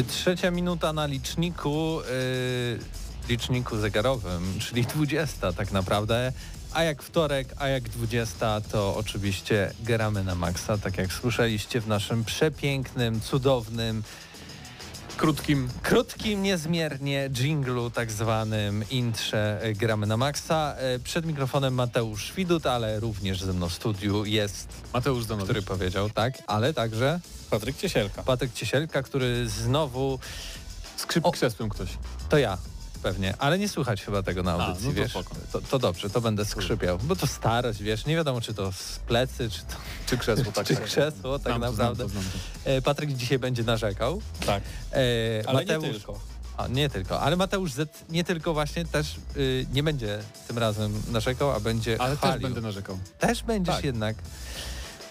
Trzecia minuta na liczniku, yy, liczniku zegarowym, czyli 20 tak naprawdę. A jak wtorek, a jak 20 to oczywiście gramy na maksa, tak jak słyszeliście w naszym przepięknym, cudownym, Krótkim. krótkim niezmiernie dżinglu tak zwanym intrze e, gramy na maksa. E, Przed mikrofonem Mateusz Widut, ale również ze mną w studiu jest, Mateusz Zanowicz. który powiedział tak, ale także Patryk Ciesielka. Patryk Ciesielka, który znowu Skrzyp krzesłem ktoś. To ja, pewnie, ale nie słychać chyba tego na A, audycji, no to wiesz. To, to dobrze, to będę skrzypiał, bo to starość, wiesz, nie wiadomo czy to z plecy, czy to Czy krzesło, tak. czy krzesło, tak Znam naprawdę. Znam znam. E, Patryk dzisiaj będzie narzekał. Tak, E, ale Mateusz, nie tylko. A, nie tylko, ale Mateusz Z nie tylko właśnie też y, nie będzie tym razem narzekał, a będzie Ale chwalił. też będę narzekał. Też będziesz Tak. jednak.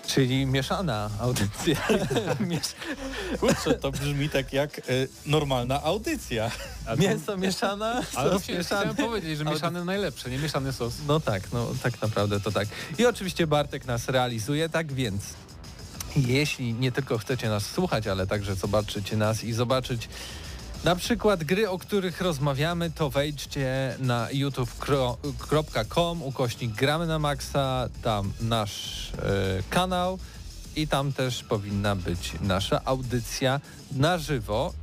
Czyli mieszana audycja. Kurczę, to brzmi tak jak y, normalna audycja. A to- Mięso mieszana, Ale sos mieszany. chciałem powiedzieć, że mieszany najlepsze, nie mieszany sos. No tak, no tak naprawdę to tak. I oczywiście Bartek nas realizuje, tak więc jeśli nie tylko chcecie nas słuchać, ale także zobaczycie nas i zobaczyć na przykład gry, o których rozmawiamy, to wejdźcie na youtube.com ukośnik gramy na maksa, tam nasz e, kanał i tam też powinna być nasza audycja na żywo.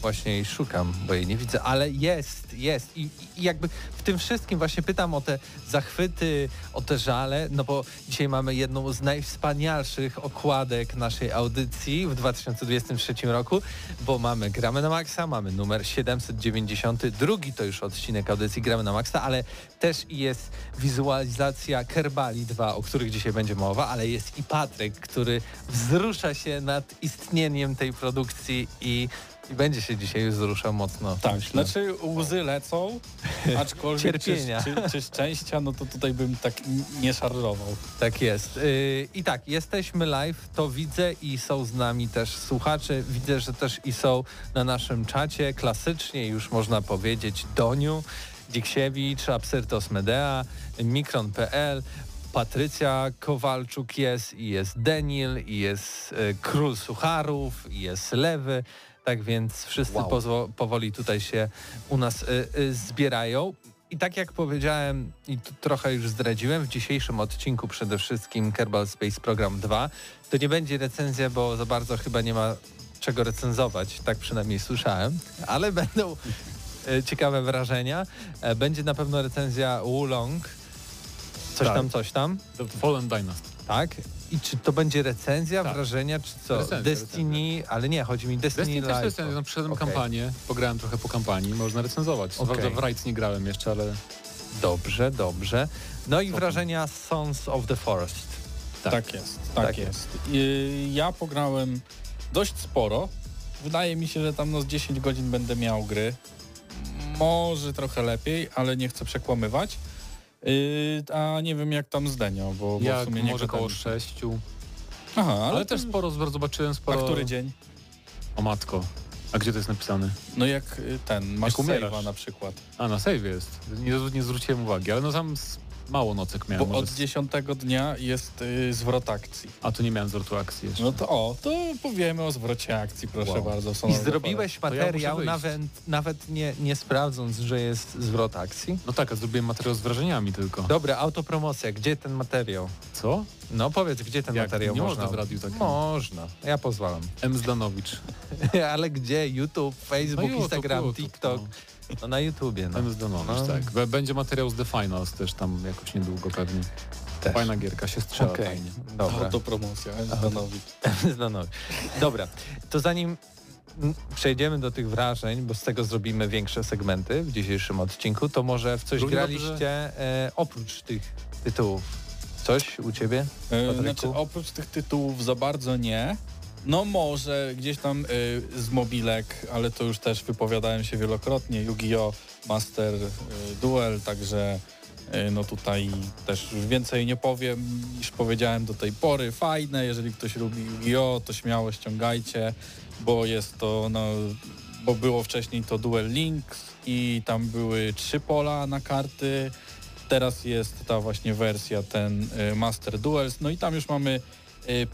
Właśnie jej szukam, bo jej nie widzę, ale jest, jest. I, I jakby w tym wszystkim właśnie pytam o te zachwyty, o te żale, no bo dzisiaj mamy jedną z najwspanialszych okładek naszej audycji w 2023 roku, bo mamy Gramy na Maxa, mamy numer 790, drugi to już odcinek audycji Gramy na Maxa, ale też jest wizualizacja Kerbali 2, o których dzisiaj będzie mowa, ale jest i Patryk, który wzrusza się nad istnieniem tej produkcji i i będzie się dzisiaj wzruszał mocno. Tak, myślę. znaczy łzy lecą, aczkolwiek Cierpienia. Czy, czy, czy szczęścia, no to tutaj bym tak nie szarżował. Tak jest. Yy, I tak, jesteśmy live, to widzę i są z nami też słuchacze. Widzę, że też i są na naszym czacie, klasycznie już można powiedzieć Doniu, Dziksiewicz, Absyrtos Medea, Mikron.pl, Patrycja Kowalczuk jest i jest Denil i jest y, Król Sucharów i jest Lewy. Tak więc wszyscy Wow. powoli tutaj się u nas y, y, zbierają. I tak jak powiedziałem i tu trochę już zdradziłem, w dzisiejszym odcinku przede wszystkim Kerbal Space Program 2 to nie będzie recenzja, bo za bardzo chyba nie ma czego recenzować, tak przynajmniej słyszałem, ale będą e, ciekawe wrażenia. E, Będzie na pewno recenzja Wulong, coś Tak. tam, coś tam, The Fallen Dynasty. tak? I czy to będzie recenzja, Tak. wrażenia, czy co? Recenzja, Destiny, ale nie, chodzi mi Destiny, Destiny też Live. to jest recenzja. No, Przeszedłem Okej. kampanię, pograłem trochę po kampanii, można recenzować. Okej. prawda w Rights nie grałem jeszcze, ale Dobrze, dobrze. No i wrażenia Sons of the Forest. Tak. Tak, jest, tak, Tak jest. Y, ja pograłem dość sporo. Wydaje mi się, że tam no z 10 godzin będę miał gry. Może trochę lepiej, ale nie chcę przekłamywać. Y, a nie wiem jak tam z Denio, bo, bo w jak sumie nie może koło sześciu. Aha, ale, Ale, też sporo sporo zobaczyłem, A sporo... który dzień? O matko. A gdzie to jest napisane? No jak y, ten, masz Jak na przykład. A, na save jest. Nie, nie zwróciłem uwagi, ale no tam s- mało nocek miałem. Bo może od z- 10 dnia jest y, zwrot akcji. A tu nie miałem zwrotu akcji jeszcze. No to o, to powiemy o zwrocie akcji, proszę Wow. bardzo. I zrobiłeś ja materiał, wyjść. nawet, nawet nie, nie sprawdząc, że jest zwrot akcji. No tak, a zrobiłem materiał z wrażeniami tylko. Dobra, autopromocja. Gdzie ten materiał? Co? No powiedz, gdzie ten Jak? materiał Nie można? można w radiu tak. Można. Ja pozwalam. M. Zdanowicz. Ale gdzie? YouTube, Facebook, No Instagram, YouTube, TikTok. No na YouTubie. No. M. Zdanowicz, No. tak. B- Będzie materiał z The Finals też tam jakoś niedługo pewnie. Też. Fajna gierka, się strzela Okej, fajnie. dobra. Autopromocja, Zdanowi. Zdanowi. Dobra, to zanim przejdziemy do tych wrażeń, bo z tego zrobimy większe segmenty w dzisiejszym odcinku, to może w coś Równie graliście dobrze- e, oprócz tych tytułów? Coś u ciebie? E, Patryku? Znaczy oprócz tych tytułów za bardzo nie. No może gdzieś tam y, z mobilek, ale to już też wypowiadałem się wielokrotnie. Yu-Gi-Oh! Master y, Duel, także y, no tutaj też już więcej nie powiem niż powiedziałem do tej pory. Fajne, jeżeli ktoś lubi Yu-Gi-Oh! to śmiało ściągajcie, bo jest to no bo było wcześniej to Duel Links i tam były trzy pola na karty. Teraz jest ta właśnie wersja, ten y, Master Duels, no i tam już mamy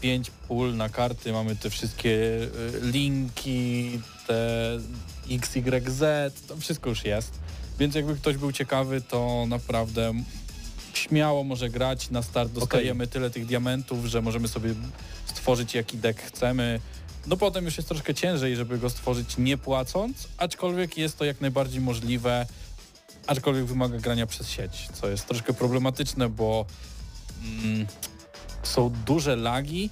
pięć pól na karty, mamy te wszystkie y, linki, te XYZ, to wszystko już jest. Więc jakby ktoś był ciekawy, to naprawdę śmiało może grać. Na start dostajemy tyle tych diamentów, że możemy sobie stworzyć jaki deck chcemy. No potem już jest troszkę ciężej, żeby go stworzyć nie płacąc, aczkolwiek jest to jak najbardziej możliwe, aczkolwiek wymaga grania przez sieć, co jest troszkę problematyczne, bo mm, są duże lagi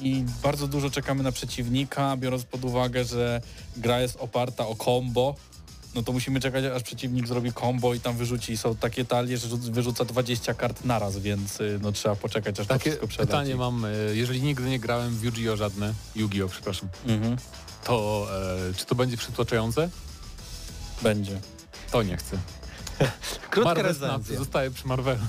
i bardzo dużo czekamy na przeciwnika, biorąc pod uwagę, że gra jest oparta o combo, no to musimy czekać, aż przeciwnik zrobi combo i tam wyrzuci. I są takie talie, że rzuc- wyrzuca 20 kart naraz, więc y, no trzeba poczekać, aż to Takie wszystko przeleci. pytanie mam, e, jeżeli nigdy nie grałem w Yu-Gi-Oh! żadne, Yu-Gi-Oh! przepraszam, Mhm. to e, czy to będzie przytłaczające? Będzie. To nie chcę. Krótka recenzja. zostaje przy Marvelu.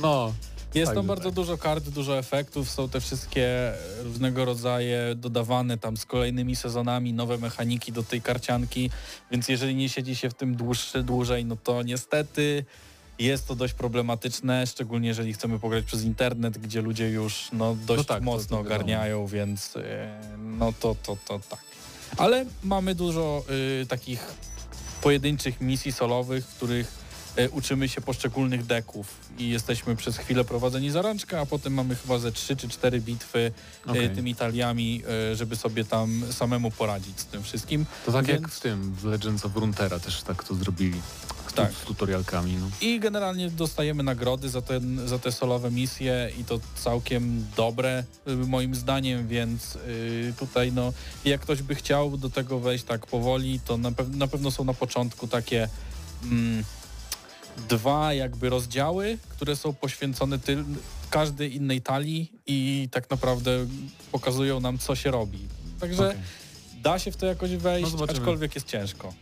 No, Jest Tak, tam bardzo tak. dużo kart, dużo efektów, są te wszystkie różnego rodzaju dodawane tam z kolejnymi sezonami, nowe mechaniki do tej karcianki, więc jeżeli nie siedzi się w tym dłuższy, dłużej, no to niestety jest to dość problematyczne, szczególnie jeżeli chcemy pograć przez internet, gdzie ludzie już no, dość tak, to- mocno to wiadomo. ogarniają, więc e, no to, to, to tak. Ale mamy dużo y, takich pojedynczych misji solowych, w których uczymy się poszczególnych deków i jesteśmy przez chwilę prowadzeni za rączkę, a potem mamy chyba ze 3 czy 4 bitwy e, okej. tymi taliami, e, żeby sobie tam samemu poradzić z tym wszystkim. To tak jak Więc- w tym, w Legends of Runeterra też tak to zrobili. Z, Tak. z tutorialkami. No. I generalnie dostajemy nagrody za, ten, za te solowe misje i to całkiem dobre moim zdaniem, więc y, tutaj no jak ktoś by chciał do tego wejść tak powoli, to na, pew- na pewno są na początku takie mm, dwa jakby rozdziały, które są poświęcone tyl, każdej innej talii i tak naprawdę pokazują nam co się robi. Także Okej. da się w to jakoś wejść, No aczkolwiek jest ciężko.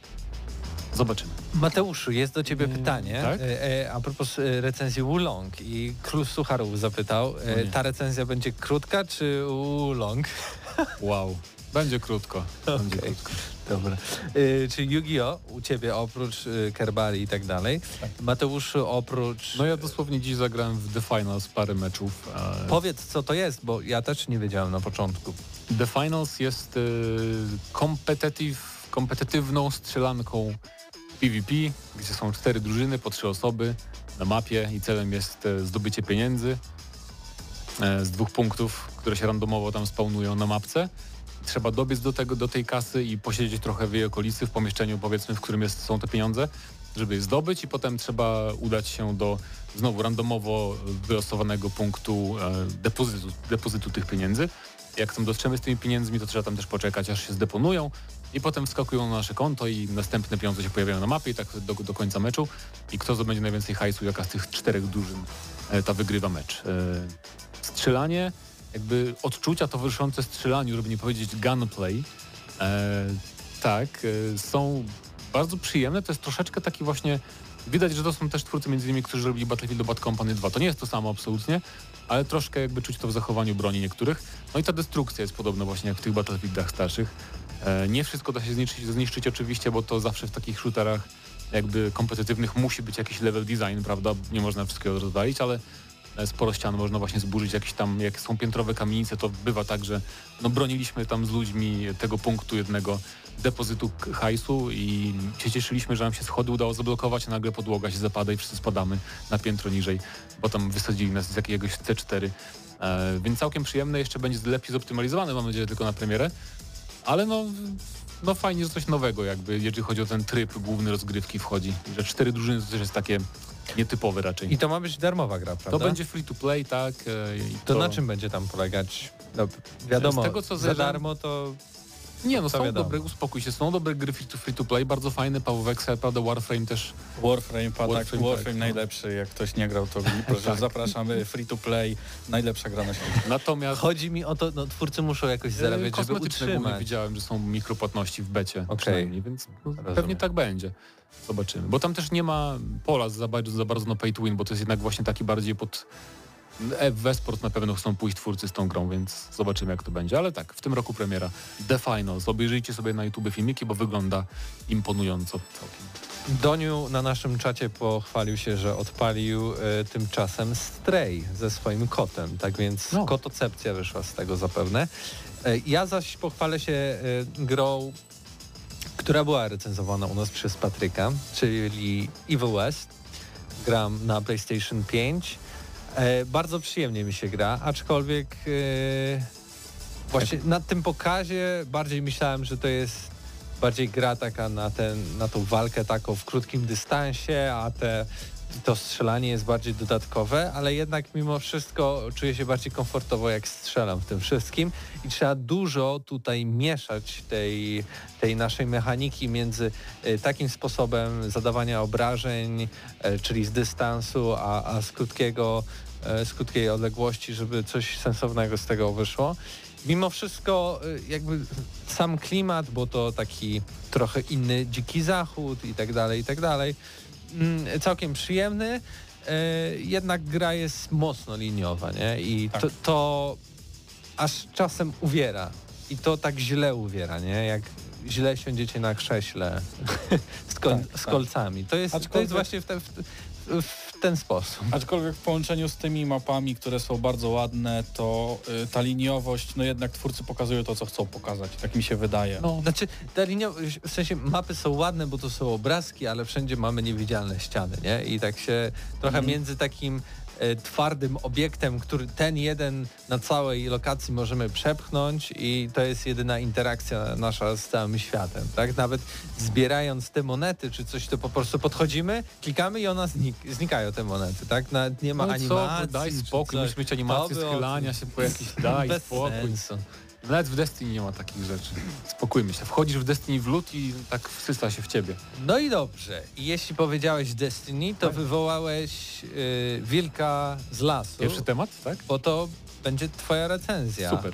Zobaczymy. Mateuszu, jest do ciebie Mm, pytanie tak? e, e, a propos e, recenzji Wulong i Król Sucharów zapytał, e, ta recenzja będzie krótka czy Wulong? Wow. Będzie krótko. Będzie Okej. krótko. Dobra. E, czy Yu-Gi-Oh! u ciebie oprócz e, Kerbali i tak dalej, Mateuszu oprócz... No ja dosłownie dziś zagrałem w The Finals parę meczów. e, Powiedz co to jest, bo ja też nie wiedziałem na początku. The Finals jest y, competitive, kompetytywną strzelanką PvP, gdzie są cztery drużyny po trzy osoby na mapie i celem jest e, zdobycie pieniędzy e, z dwóch punktów, które się randomowo tam spawnują na mapce. Trzeba dobiec do, tego, do tej kasy i posiedzieć trochę w jej okolicy, w pomieszczeniu powiedzmy, w którym jest, są te pieniądze, żeby je zdobyć i potem trzeba udać się do znowu randomowo wylosowanego punktu e, depozytu, depozytu tych pieniędzy. Jak tam dotrzemy z tymi pieniędzmi, to trzeba tam też poczekać, aż się zdeponują i potem wskakują na nasze konto i następne pieniądze się pojawiają na mapie i tak do, do końca meczu. I kto zdobędzie najwięcej hajsu, jaka z tych czterech drużyn, e, ta wygrywa mecz. E, Strzelanie, jakby odczucia towarzyszące strzelaniu, żeby nie powiedzieć gunplay, e, tak, e, są bardzo przyjemne. To jest troszeczkę taki właśnie, widać, że to są też twórcy między innymi, którzy robili Battlefield Bad Company 2. To nie jest to samo absolutnie, ale troszkę jakby czuć to w zachowaniu broni niektórych. No i ta destrukcja jest podobna właśnie jak w tych Battlefieldach starszych. E, nie wszystko da się zniszczyć, zniszczyć oczywiście, bo to zawsze w takich shooterach jakby kompetytywnych musi być jakiś level design, prawda? Nie można wszystkiego rozwalić, ale sporo ścian można właśnie zburzyć, jakieś tam, jak są piętrowe kamienice, to bywa tak, że no broniliśmy tam z ludźmi tego punktu jednego depozytu hajsu i się cieszyliśmy, że nam się schody udało zablokować, a nagle podłoga się zapada i wszyscy spadamy na piętro niżej, bo tam wysadzili nas z jakiegoś C4. E, więc całkiem przyjemne, jeszcze będzie lepiej zoptymalizowane, mam nadzieję, tylko na premierę. Ale no, no fajnie, że coś nowego jakby, jeżeli chodzi o ten tryb główny rozgrywki wchodzi. Że cztery drużyny to też jest takie nietypowy raczej. I to ma być darmowa gra, prawda? to będzie free to play, tak. e, I To na czym będzie tam polegać? No, wiadomo, Z tego, co za darmo to... Nie, no to są wiadomo. dobre, uspokój się, są dobre gry free to, free to play, bardzo fajne, Paweł Weksel, prawda, Warframe też. Warframe, pa, tak, Warframe, Warframe tak, no. najlepszy, jak ktoś nie grał, to proszę, Tak. zapraszamy, free to play, najlepsza gra na świecie. Natomiast Chodzi mi o to, no twórcy muszą jakoś e, zarabiać, żeby utrzymać. widziałem, że są mikropłatności w becie Okej. przynajmniej, więc no, pewnie tak będzie. Zobaczymy. Bo tam też nie ma pola za bardzo, za bardzo na pay to win, bo to jest jednak właśnie taki bardziej pod... W esport na pewno chcą pójść twórcy z tą grą, więc zobaczymy jak to będzie. Ale tak, w tym roku premiera The Finals. Obejrzyjcie sobie na YouTube filmiki, bo wygląda imponująco całkiem. Doniu na naszym czacie pochwalił się, że odpalił e, tymczasem Stray ze swoim kotem, tak więc No. kotocepcja wyszła z tego zapewne. E, ja zaś pochwalę się e, grą, która była recenzowana u nas przez Patryka, czyli Evil West. Gram na PlayStation 5. E, bardzo przyjemnie mi się gra, aczkolwiek e, właśnie na tym pokazie bardziej myślałem, że to jest bardziej gra taka na, ten, na tą walkę taką w krótkim dystansie, a te, to strzelanie jest bardziej dodatkowe, ale jednak mimo wszystko czuję się bardziej komfortowo jak strzelam w tym wszystkim i trzeba dużo tutaj mieszać tej, tej naszej mechaniki między e, takim sposobem zadawania obrażeń, e, czyli z dystansu, a, a z krótkiego e, z krótkiej odległości, żeby coś sensownego z tego wyszło. Mimo wszystko jakby sam klimat, bo to taki trochę inny dziki zachód i tak dalej, i tak dalej, całkiem przyjemny, y, jednak gra jest mocno liniowa, nie? I Tak. to, to aż czasem uwiera. I to tak źle uwiera, nie? Jak źle siądziecie na krześle z, kol- Tak, z tak. kolcami. To jest, to Aczkolwiek- jest właśnie w, te, w, w ten sposób. Aczkolwiek w połączeniu z tymi mapami, które są bardzo ładne, to y, ta liniowość, no jednak twórcy pokazują to, co chcą pokazać. Tak mi się wydaje. No. Znaczy, ta linia, w sensie mapy są ładne, bo to są obrazki, ale wszędzie mamy niewidzialne ściany, nie? I tak się trochę Mhm. między takim twardym obiektem, który ten jeden na całej lokacji możemy przepchnąć i to jest jedyna interakcja nasza z całym światem, tak? Nawet zbierając te monety czy coś, to po prostu podchodzimy, klikamy i ona znik znikają te monety, tak? Nawet nie ma No animacji. co, daj spokój, coś. musisz mieć animację To by o schylania się po jakiś, daj spokój. sensu. Nawet w Destiny nie ma takich rzeczy. Spokójmy się. Wchodzisz w Destiny w lód i tak wsysa się w ciebie. No i dobrze. I jeśli powiedziałeś Destiny, to wywołałeś y, wilka z lasu, Pierwszy temat, tak? bo to będzie twoja recenzja. Super.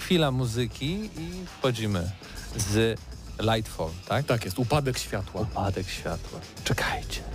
Chwila muzyki i wchodzimy z Lightfall, tak? Tak jest, upadek światła. Upadek światła. Czekajcie.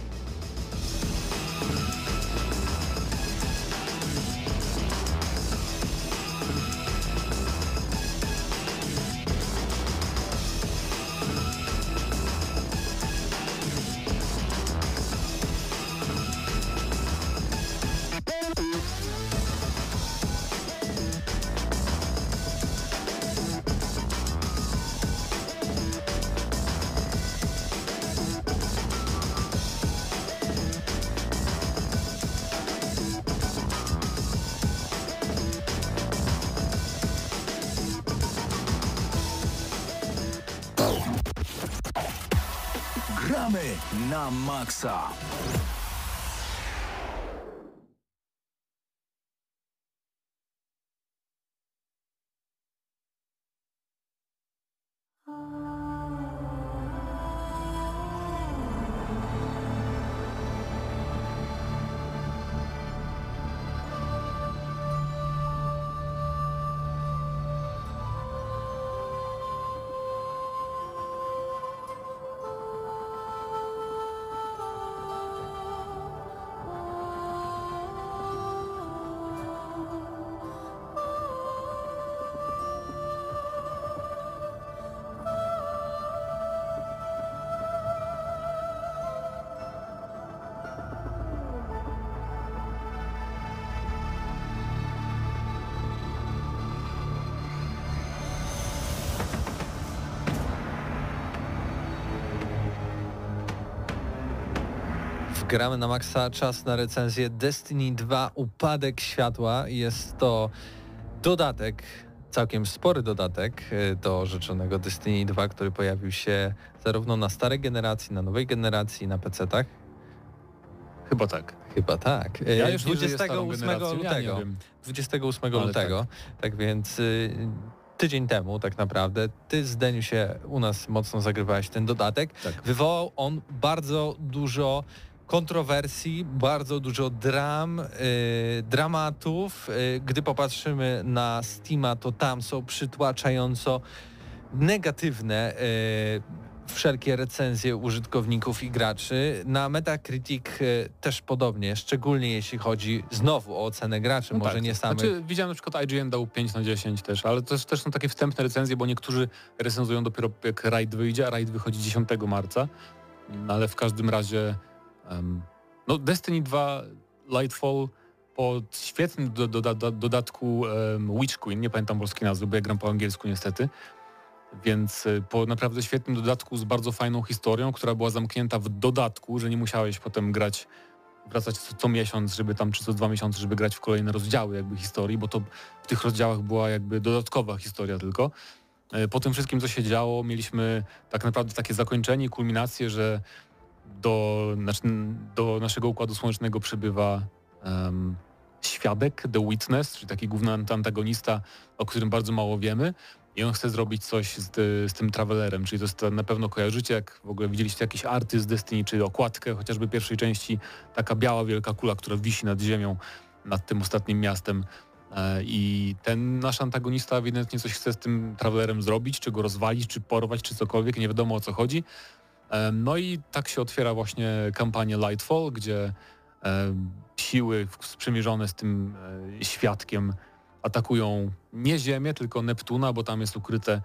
Maksa. Gramy na maksa, czas na recenzję Destiny 2 Upadek Światła. Jest to dodatek, całkiem spory dodatek e, do rzeczonego Destiny 2, który pojawił się zarówno na starej generacji, na nowej generacji, na PC-tach. Chyba tak. Chyba tak. E, Ja już nie żyję starą 28 generacją, ja nie lutego. wiem. 28 Ale lutego. Tak. więc y, tydzień temu tak naprawdę ty z Deniu się u nas mocno zagrywałeś ten dodatek. Tak. Wywołał on bardzo dużo kontrowersji, bardzo dużo dram, y, dramatów. Y, gdy popatrzymy na Steama, to tam są przytłaczająco negatywne y, wszelkie recenzje użytkowników i graczy. Na Metacritic też podobnie, szczególnie jeśli chodzi znowu o ocenę graczy, No może tak. nie samych. Znaczy, widziałem na przykład IGN dał 5 na 10 też, ale też, też są takie wstępne recenzje, bo niektórzy recenzują dopiero jak Raid wyjdzie, a Raid wychodzi 10 marca. No, ale w każdym razie no Destiny 2 Lightfall po świetnym do, do, do, dodatku em, Witch Queen, nie pamiętam polskiej nazwy, bo ja gram po angielsku niestety, więc y, po naprawdę świetnym dodatku z bardzo fajną historią, która była zamknięta w dodatku, że nie musiałeś potem grać wracać co, co miesiąc, żeby tam, czy co dwa miesiące, żeby grać w kolejne rozdziały jakby historii, bo to w tych rozdziałach była jakby dodatkowa historia tylko. E, Po tym wszystkim, co się działo, mieliśmy tak naprawdę takie zakończenie, kulminację, że do, do naszego Układu Słonecznego przybywa em, świadek, The Witness, czyli taki główny antagonista, o którym bardzo mało wiemy. I on chce zrobić coś z, z tym Travelerem, czyli to jest, na pewno kojarzycie, jak w ogóle widzieliście jakiś arty z Destiny, czy okładkę chociażby pierwszej części, taka biała wielka kula, która wisi nad ziemią, nad tym ostatnim miastem. E, I ten nasz antagonista ewidentnie coś chce z tym Travelerem zrobić, czy go rozwalić, czy porwać, czy cokolwiek, nie wiadomo o co chodzi. E, No i tak się otwiera właśnie kampania Lightfall, gdzie e, siły sprzymierzone z tym e, świadkiem atakują nie Ziemię, tylko Neptuna, bo tam jest ukryte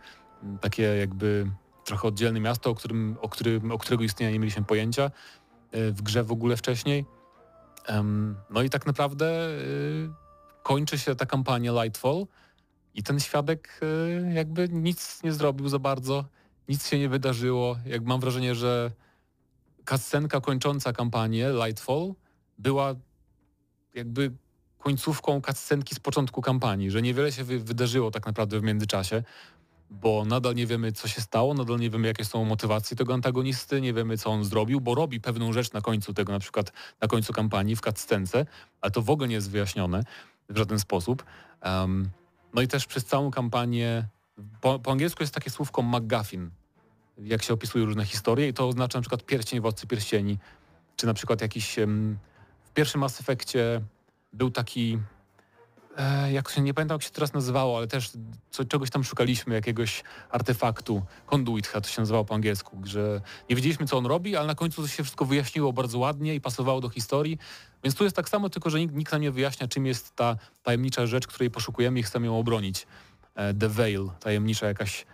takie jakby trochę oddzielne miasto, o, którym, o, którym, o którego istnienia nie mieliśmy pojęcia w grze w ogóle wcześniej. No i tak naprawdę kończy się ta kampania Lightfall i ten świadek jakby nic nie zrobił za bardzo, nic się nie wydarzyło. Jak mam wrażenie, że kascenka kończąca kampanię Lightfall była jakby końcówką cutscenki z początku kampanii, że niewiele się wy wydarzyło tak naprawdę w międzyczasie, bo nadal nie wiemy, co się stało, nadal nie wiemy, jakie są motywacje tego antagonisty, nie wiemy, co on zrobił, bo robi pewną rzecz na końcu tego, na przykład na końcu kampanii w cutscence, ale to w ogóle nie jest wyjaśnione w żaden sposób. Um, no i też przez całą kampanię, po, po angielsku jest takie słówko McGuffin, jak się opisuje różne historie i to oznacza na przykład pierścień Władcy Pierścieni, czy na przykład jakiś... w pierwszym Mass Effectie był taki... E, jak się nie pamiętam, jak się teraz nazywało, ale też co, czegoś tam szukaliśmy, jakiegoś artefaktu. Conduit to się nazywało po angielsku, że nie wiedzieliśmy, co on robi, ale na końcu się wszystko wyjaśniło bardzo ładnie i pasowało do historii. Więc tu jest tak samo, tylko że nikt, nikt nam nie wyjaśnia, czym jest ta tajemnicza rzecz, której poszukujemy i chcemy ją obronić. E, The Veil, tajemnicza jakaś...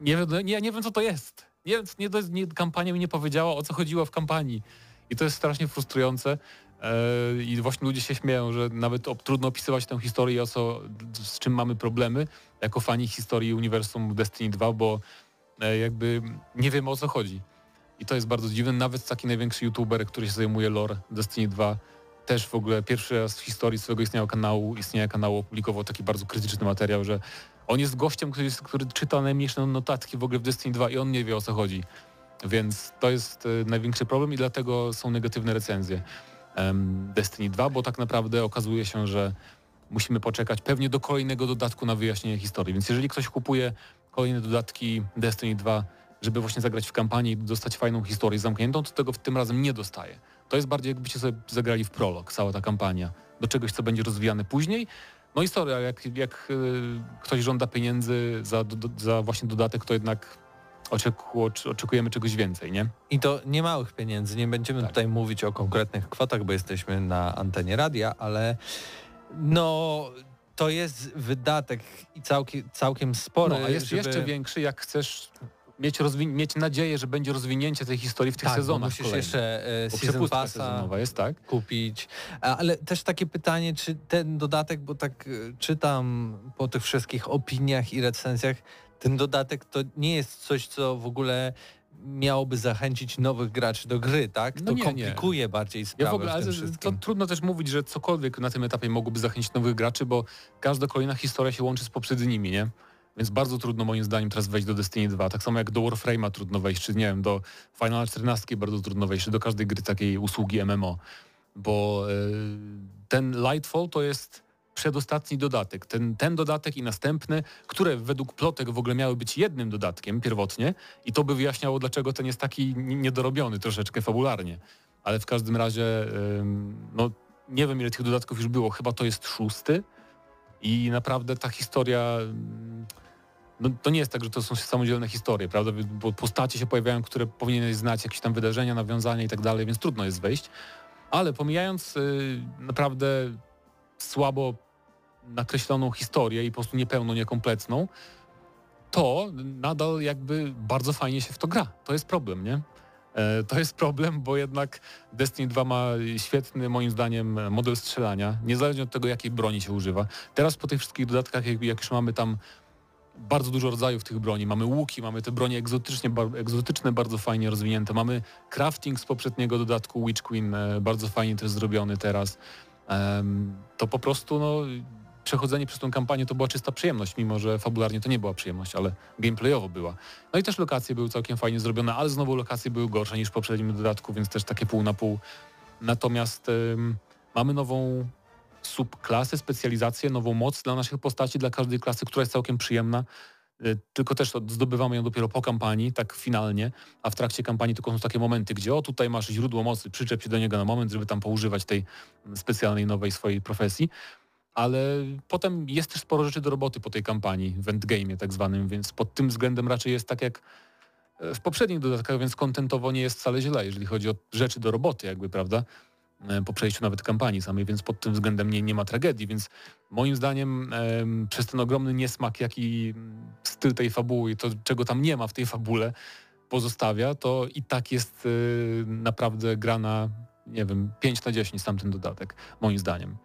Nie nie, nie wiem co to jest. Nie, nie, nie, kampania mi nie powiedziała, o co chodziło w kampanii. I to jest strasznie frustrujące. E, I właśnie ludzie się śmieją, że nawet trudno opisywać tę historię, o co, z czym mamy problemy, jako fani historii uniwersum Destiny 2, bo e, jakby nie wiemy o co chodzi. I to jest bardzo dziwne. Nawet taki największy youtuber, który się zajmuje lore Destiny 2, też w ogóle pierwszy raz w historii swojego istnienia kanału, istnienia kanału opublikował taki bardzo krytyczny materiał, że on jest gościem, który, jest, który czyta najmniejsze notatki w ogóle w Destiny 2 i on nie wie o co chodzi. Więc to jest e, największy problem i dlatego są negatywne recenzje Destiny 2, bo tak naprawdę okazuje się, że musimy poczekać pewnie do kolejnego dodatku na wyjaśnienie historii. Więc jeżeli ktoś kupuje kolejne dodatki Destiny 2, żeby właśnie zagrać w kampanii i dostać fajną historię zamkniętą, to tego w tym razem nie dostaje. To jest bardziej jakbyście sobie zagrali w prolog, cała ta kampania, do czegoś, co będzie rozwijane później. No i sorry, ale jak, jak y, ktoś żąda pieniędzy za, za właśnie dodatek, to jednak oczeku, oczekujemy czegoś więcej, nie? I to nie małych pieniędzy. Nie będziemy Tak. tutaj mówić o konkretnych kwotach, bo jesteśmy na antenie radia, ale no to jest wydatek i całkiem, całkiem spory. No, a jest żeby... jeszcze większy, jak chcesz mieć, mieć nadzieję, że będzie rozwinięcie tej historii w tych tak, sezonach musisz kolejnych. jeszcze e, season passa jest, tak? kupić. Ale też takie pytanie, czy ten dodatek, bo tak e, czytam po tych wszystkich opiniach i recenzjach, ten dodatek to nie jest coś, co w ogóle miałoby zachęcić nowych graczy do gry, tak? No to nie, nie. komplikuje bardziej sprawę Ja w ogóle, ale to trudno też mówić, że cokolwiek na tym etapie mogłoby zachęcić nowych graczy, bo każda kolejna historia się łączy z poprzednimi, nie? Więc bardzo trudno moim zdaniem teraz wejść do Destiny 2. Tak samo jak do Warframe'a trudno wejść, czy nie wiem, do Final 14 bardzo trudno wejść, czy do każdej gry takiej usługi MMO. Bo yy, ten Lightfall to jest przedostatni dodatek. Ten, ten dodatek i następny, które według plotek w ogóle miały być jednym dodatkiem pierwotnie i to by wyjaśniało, dlaczego ten jest taki niedorobiony troszeczkę fabularnie. Ale w każdym razie, no nie wiem ile tych dodatków już było, chyba to jest szósty i naprawdę ta historia no, to nie jest tak, że to są samodzielne historie, prawda? Bo postacie się pojawiają, które powinieneś znać, jakieś tam wydarzenia, nawiązania i tak dalej, więc trudno jest wejść. Ale pomijając yy, naprawdę słabo nakreśloną historię i po prostu niepełną, niekompletną, to nadal jakby bardzo fajnie się w to gra. To jest problem, nie? E, to jest problem, bo jednak Destiny 2 ma świetny, moim zdaniem, model strzelania, niezależnie od tego, jakiej broni się używa. Teraz po tych wszystkich dodatkach, jak już mamy tam bardzo dużo rodzajów tych broni. Mamy łuki, mamy te bronie egzotycznie, egzotyczne, bardzo fajnie rozwinięte. Mamy crafting z poprzedniego dodatku Witch Queen, e, bardzo fajnie też zrobiony teraz. To po prostu no, przechodzenie przez tą kampanię to była czysta przyjemność, mimo że fabularnie to nie była przyjemność, ale gameplayowo była. No i też lokacje były całkiem fajnie zrobione, ale znowu lokacje były gorsze niż w poprzednim dodatku, więc też takie pół na pół. Natomiast mamy nową subklasę, specjalizację, nową moc dla naszych postaci, dla każdej klasy, która jest całkiem przyjemna. Y, tylko też zdobywamy ją dopiero po kampanii, tak finalnie, a w trakcie kampanii tylko są takie momenty, gdzie o tutaj masz źródło mocy, przyczep się do niego na moment, żeby tam poużywać tej specjalnej nowej swojej profesji ale potem jest też sporo rzeczy do roboty po tej kampanii w endgame'ie tak zwanym, więc pod tym względem raczej jest tak jak e, w poprzednich dodatkach, więc kontentowo nie jest wcale źle, jeżeli chodzi o rzeczy do roboty jakby, prawda? E, po przejściu nawet kampanii samej, więc pod tym względem nie, nie ma tragedii, więc moim zdaniem e, przez ten ogromny niesmak, jaki styl tej fabuły i to, czego tam nie ma w tej fabule pozostawia, to i tak jest e, naprawdę grana, nie wiem, 5 na 10 tamten dodatek, moim zdaniem.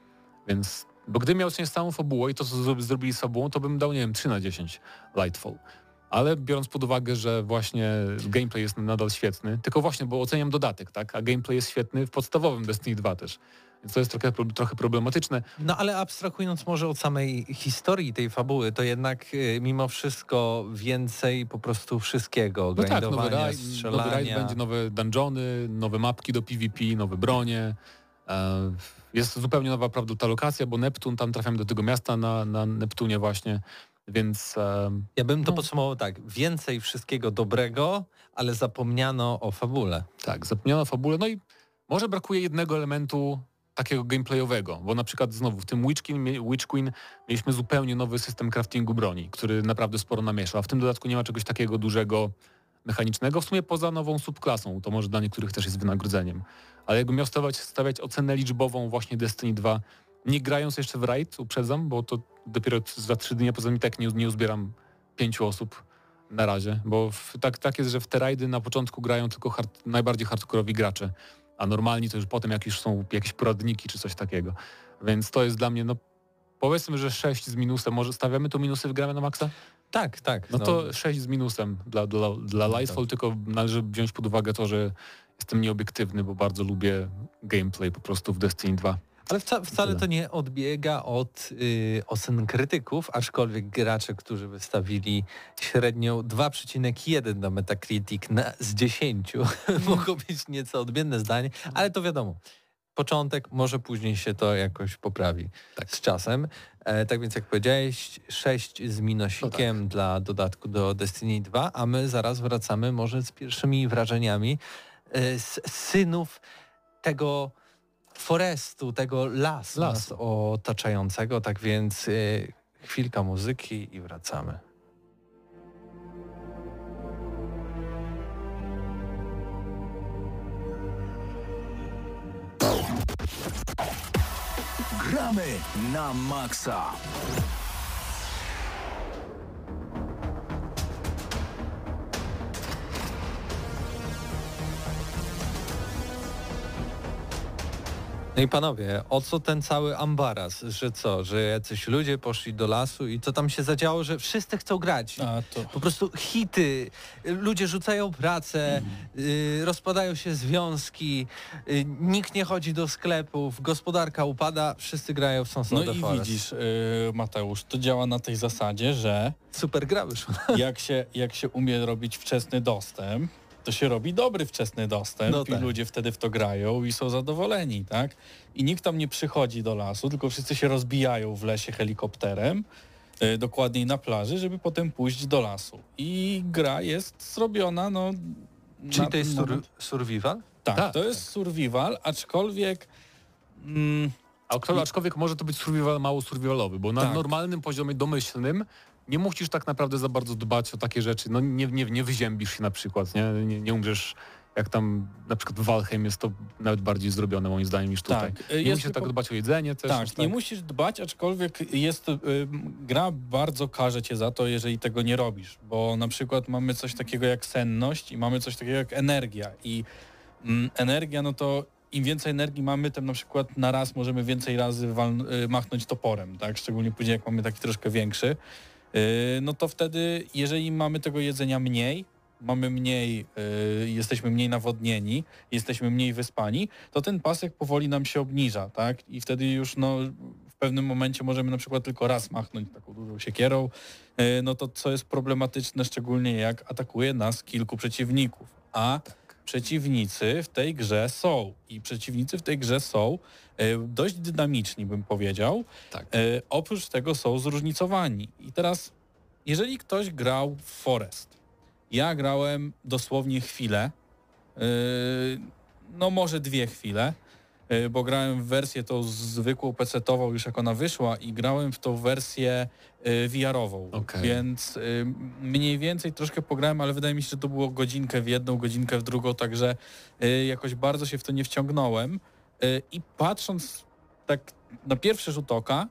Więc bo gdybym miał oceniać samą fabułę i to, co zrobili z fabułą, to bym dał, nie wiem, 3 na 10 Lightfall. Ale biorąc pod uwagę, że właśnie gameplay jest nadal świetny, tylko właśnie, bo oceniam dodatek, tak? A gameplay jest świetny w podstawowym Destiny 2 też. Więc to jest trochę, trochę problematyczne. No ale abstrahując może od samej historii tej fabuły, to jednak y, mimo wszystko więcej po prostu wszystkiego. No tak, nowy rajd, nowy będzie, nowe dungeony, nowe mapki do PvP, nowe bronie. E, jest zupełnie nowa prawda ta lokacja, bo Neptun, tam trafiam do tego miasta na, na Neptunie właśnie, więc... Ja bym to no. podsumował tak, więcej wszystkiego dobrego, ale zapomniano o fabule. Tak, zapomniano o fabule, no i może brakuje jednego elementu takiego gameplayowego, bo na przykład znowu w tym Witch Queen, Witch Queen mieliśmy zupełnie nowy system craftingu broni, który naprawdę sporo namieszał, a w tym dodatku nie ma czegoś takiego dużego mechanicznego, w sumie poza nową subklasą, to może dla niektórych też jest wynagrodzeniem ale jakbym miał stawiać, stawiać ocenę liczbową właśnie Destiny 2, nie grając jeszcze w raid, uprzedzam, bo to dopiero za trzy dni, poza tym tak nie, nie uzbieram pięciu osób na razie, bo w, tak, tak jest, że w te rajdy na początku grają tylko hard, najbardziej hardkorowi gracze, a normalni to już potem jak już są jakieś poradniki czy coś takiego. Więc to jest dla mnie, no powiedzmy, że 6 z minusem. Może stawiamy tu minusy w gramy na maksa? Tak, tak. No, no to 6 z minusem dla, dla, dla no Lightfall, tak. tylko należy wziąć pod uwagę to, że jestem nieobiektywny, bo bardzo lubię gameplay po prostu w Destiny 2. Ale wca, wcale to nie odbiega od y, ocen krytyków, aczkolwiek gracze, którzy wystawili średnią 2,1 na Metacritic na, z 10 mogą być nieco odmienne zdanie, ale to wiadomo. Początek, może później się to jakoś poprawi tak. z czasem. E, tak więc jak powiedziałeś, 6 z minosikiem no tak. dla dodatku do Destiny 2, a my zaraz wracamy może z pierwszymi wrażeniami E, synów tego forestu, tego lasu, Las. otaczającego. Tak więc y, chwilka muzyki i wracamy. Gramy na maksa. No i panowie, o co ten cały ambaras? Że co, że jacyś ludzie poszli do lasu i co tam się zadziało, że wszyscy chcą grać. A to Po prostu hity, ludzie rzucają pracę, y, rozpadają się związki, y, nikt nie chodzi do sklepów, gospodarka upada, wszyscy grają w Sons No i Forest. widzisz, yy, Mateusz, to działa na tej zasadzie, że Super gra wyszła. jak się, jak się umie robić wczesny dostęp, to się robi dobry wczesny dostęp No i tak. ludzie wtedy w to grają i są zadowoleni, tak? I nikt tam nie przychodzi do lasu, tylko wszyscy się rozbijają w lesie helikopterem, yy, dokładniej na plaży, żeby potem pójść do lasu. I gra jest zrobiona, no... Czyli na to jest sur survival? Tak, Tak, to jest survival, aczkolwiek... Mm, A aczkolwiek może to być survival mało survivalowy, bo na Tak. normalnym poziomie domyślnym nie musisz tak naprawdę za bardzo dbać o takie rzeczy. No nie, nie, nie wyziębisz się na przykład, nie, nie, nie umrzesz jak tam na przykład w Valheim jest to nawet bardziej zrobione moim zdaniem niż tutaj. Tak, nie musisz tylko- tak dbać o jedzenie też. Tak, aż nie musisz dbać, aczkolwiek jest y, gra bardzo karze cię za to, jeżeli tego nie robisz, bo na przykład mamy coś takiego jak senność i mamy coś takiego jak energia i mm, energia, no to im więcej energii mamy, tym na przykład na raz możemy więcej razy wal- y, machnąć toporem, tak, szczególnie później jak mamy taki troszkę większy, no to wtedy, jeżeli mamy tego jedzenia mniej, mamy mniej, y, jesteśmy mniej nawodnieni, jesteśmy mniej wyspani, to ten pasek powoli nam się obniża, tak? I wtedy już no, w pewnym momencie możemy na przykład tylko raz machnąć taką dużą siekierą, y, no to co jest problematyczne, szczególnie jak atakuje nas kilku przeciwników. A przeciwnicy w tej grze są i przeciwnicy w tej grze są y, dość dynamiczni, bym powiedział. Tak. E, oprócz tego są zróżnicowani. I teraz, jeżeli ktoś grał w Forest, ja grałem dosłownie chwilę, e, no może dwie chwile, e, bo grałem w wersję tą zwykłą PC-tową już jak ona wyszła i grałem w tą wersję e, VR-ową, Okej. więc e, mniej więcej troszkę pograłem, ale wydaje mi się, że to było godzinkę w jedną, godzinkę w drugą, także e, jakoś bardzo się w to nie wciągnąłem E, i patrząc tak na pierwszy rzut oka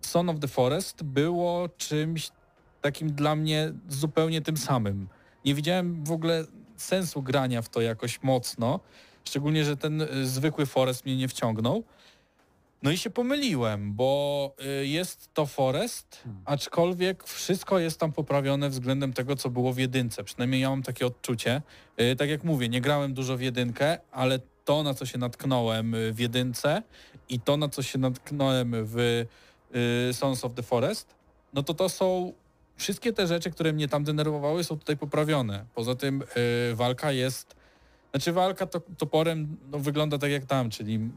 Son of the Forest było czymś takim dla mnie zupełnie tym samym. Nie widziałem w ogóle sensu grania w to jakoś mocno, szczególnie, że ten y, zwykły Forest mnie nie wciągnął. No i się pomyliłem, bo y, jest to Forest, aczkolwiek wszystko jest tam poprawione względem tego, co było w jedynce. Przynajmniej ja mam takie odczucie. Y, Tak jak mówię, nie grałem dużo w jedynkę, ale to, na co się natknąłem w jedynce i to, na co się natknąłem w Sons of the Forest, no to to są wszystkie te rzeczy, które mnie tam denerwowały, są tutaj poprawione. Poza tym walka jest, znaczy walka to, toporem no, wygląda tak jak tam, czyli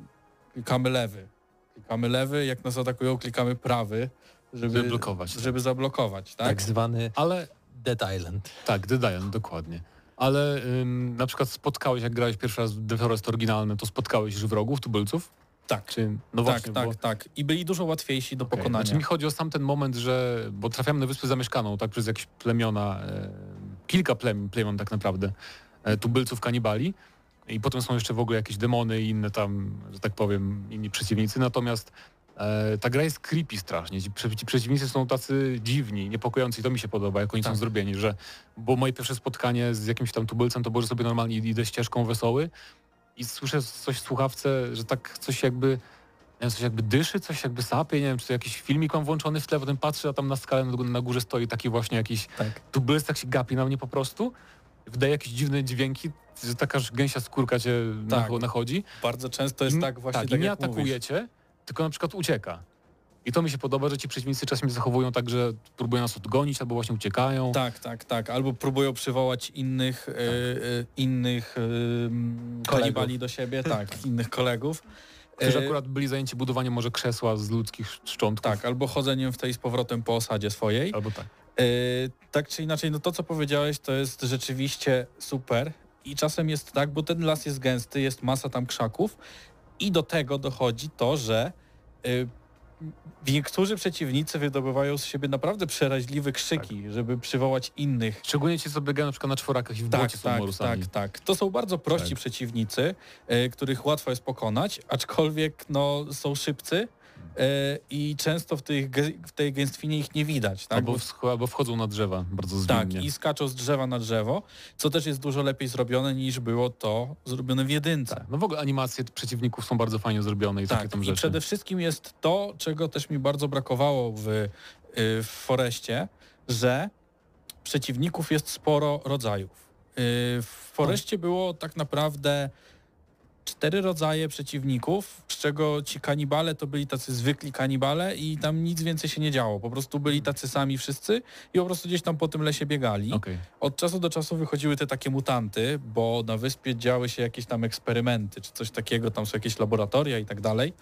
klikamy lewy. Klikamy lewy, jak nas atakują, klikamy prawy, żeby, Żeby blokować, tak. Żeby zablokować, tak? Tak zwany Ale Dead Island. tak, Dead Island, dokładnie. Ale ym, na przykład spotkałeś, jak grałeś pierwszy raz w The Forest oryginalny, to spotkałeś już wrogów, tubylców? Tak, Czy, no tak, właśnie, tak, bo, tak. I byli dużo łatwiejsi do Okej, pokonania. Znaczy mi chodzi o sam ten moment, że, bo trafiamy na wyspę zamieszkaną, tak, przez jakieś plemiona, e, kilka plemion, plemion tak naprawdę, tubylców, kanibali i potem są jeszcze w ogóle jakieś demony i inne tam, że tak powiem, inni przeciwnicy, natomiast e, ta gra jest creepy strasznie, ci, ci przeciwnicy są tacy dziwni, niepokojący i to mi się podoba, jak oni są Tak. zrobieni, że, bo moje pierwsze spotkanie z jakimś tam tubylcem to było, że sobie normalnie idę ścieżką wesoły i słyszę coś w słuchawce, że tak coś jakby nie wiem, coś jakby dyszy, coś jakby sapie, nie wiem, czy to jakiś filmik mam włączony w tle, potem patrzę, a tam na skalę na, na górze stoi taki właśnie jakiś Tak. tubylec, tak się gapi na mnie po prostu, wydaje jakieś dziwne dźwięki, że taka gęsia skórka cię Tak. nacho- nachodzi. Bardzo często jest tak właśnie tak, tak, i nie jak mówisz. atakujecie, tylko na przykład ucieka. I to mi się podoba, że ci przeciwnicy czasem zachowują tak, że próbują nas odgonić albo właśnie uciekają. Tak, tak, tak. Albo próbują przywołać innych, Tak. e, innych e, Kolegów. kanibali do siebie, tak, innych kolegów. Którzy akurat byli zajęci budowaniem może krzesła z ludzkich szczątków. Tak, albo chodzeniem w tej z powrotem po osadzie swojej. Albo tak. E, tak czy inaczej, no to co powiedziałeś, to jest rzeczywiście super. I czasem jest tak, bo ten las jest gęsty, jest masa tam krzaków i do tego dochodzi to, że e, niektórzy przeciwnicy wydobywają z siebie naprawdę przeraźliwe krzyki, żeby przywołać innych Szczególnie ci, co biegają na przykład na czworakach i w tak, tak, tak, tak. To są bardzo prości Tak. przeciwnicy, e, których łatwo jest pokonać, aczkolwiek no, są szybcy i często w, tych, w tej gęstwinie ich nie widać. Tak? Albo, Bo- wsch- albo wchodzą na drzewa bardzo tak, zwinnie. i skaczą z drzewa na drzewo, co też jest dużo lepiej zrobione niż było to zrobione w jedynce. Tak. No w ogóle animacje przeciwników są bardzo fajnie zrobione i takie Tak, tam i rzeczy. przede wszystkim jest to, czego też mi bardzo brakowało w, y, w Foreście, że przeciwników jest sporo rodzajów. Y, W Foreście było tak naprawdę cztery rodzaje przeciwników, z czego ci kanibale to byli tacy zwykli kanibale i tam nic więcej się nie działo. Po prostu byli tacy sami wszyscy i po prostu gdzieś tam po tym lesie biegali. Okej. Od czasu do czasu wychodziły te takie mutanty, bo na wyspie działy się jakieś tam eksperymenty, czy coś takiego, tam są jakieś laboratoria i tak dalej.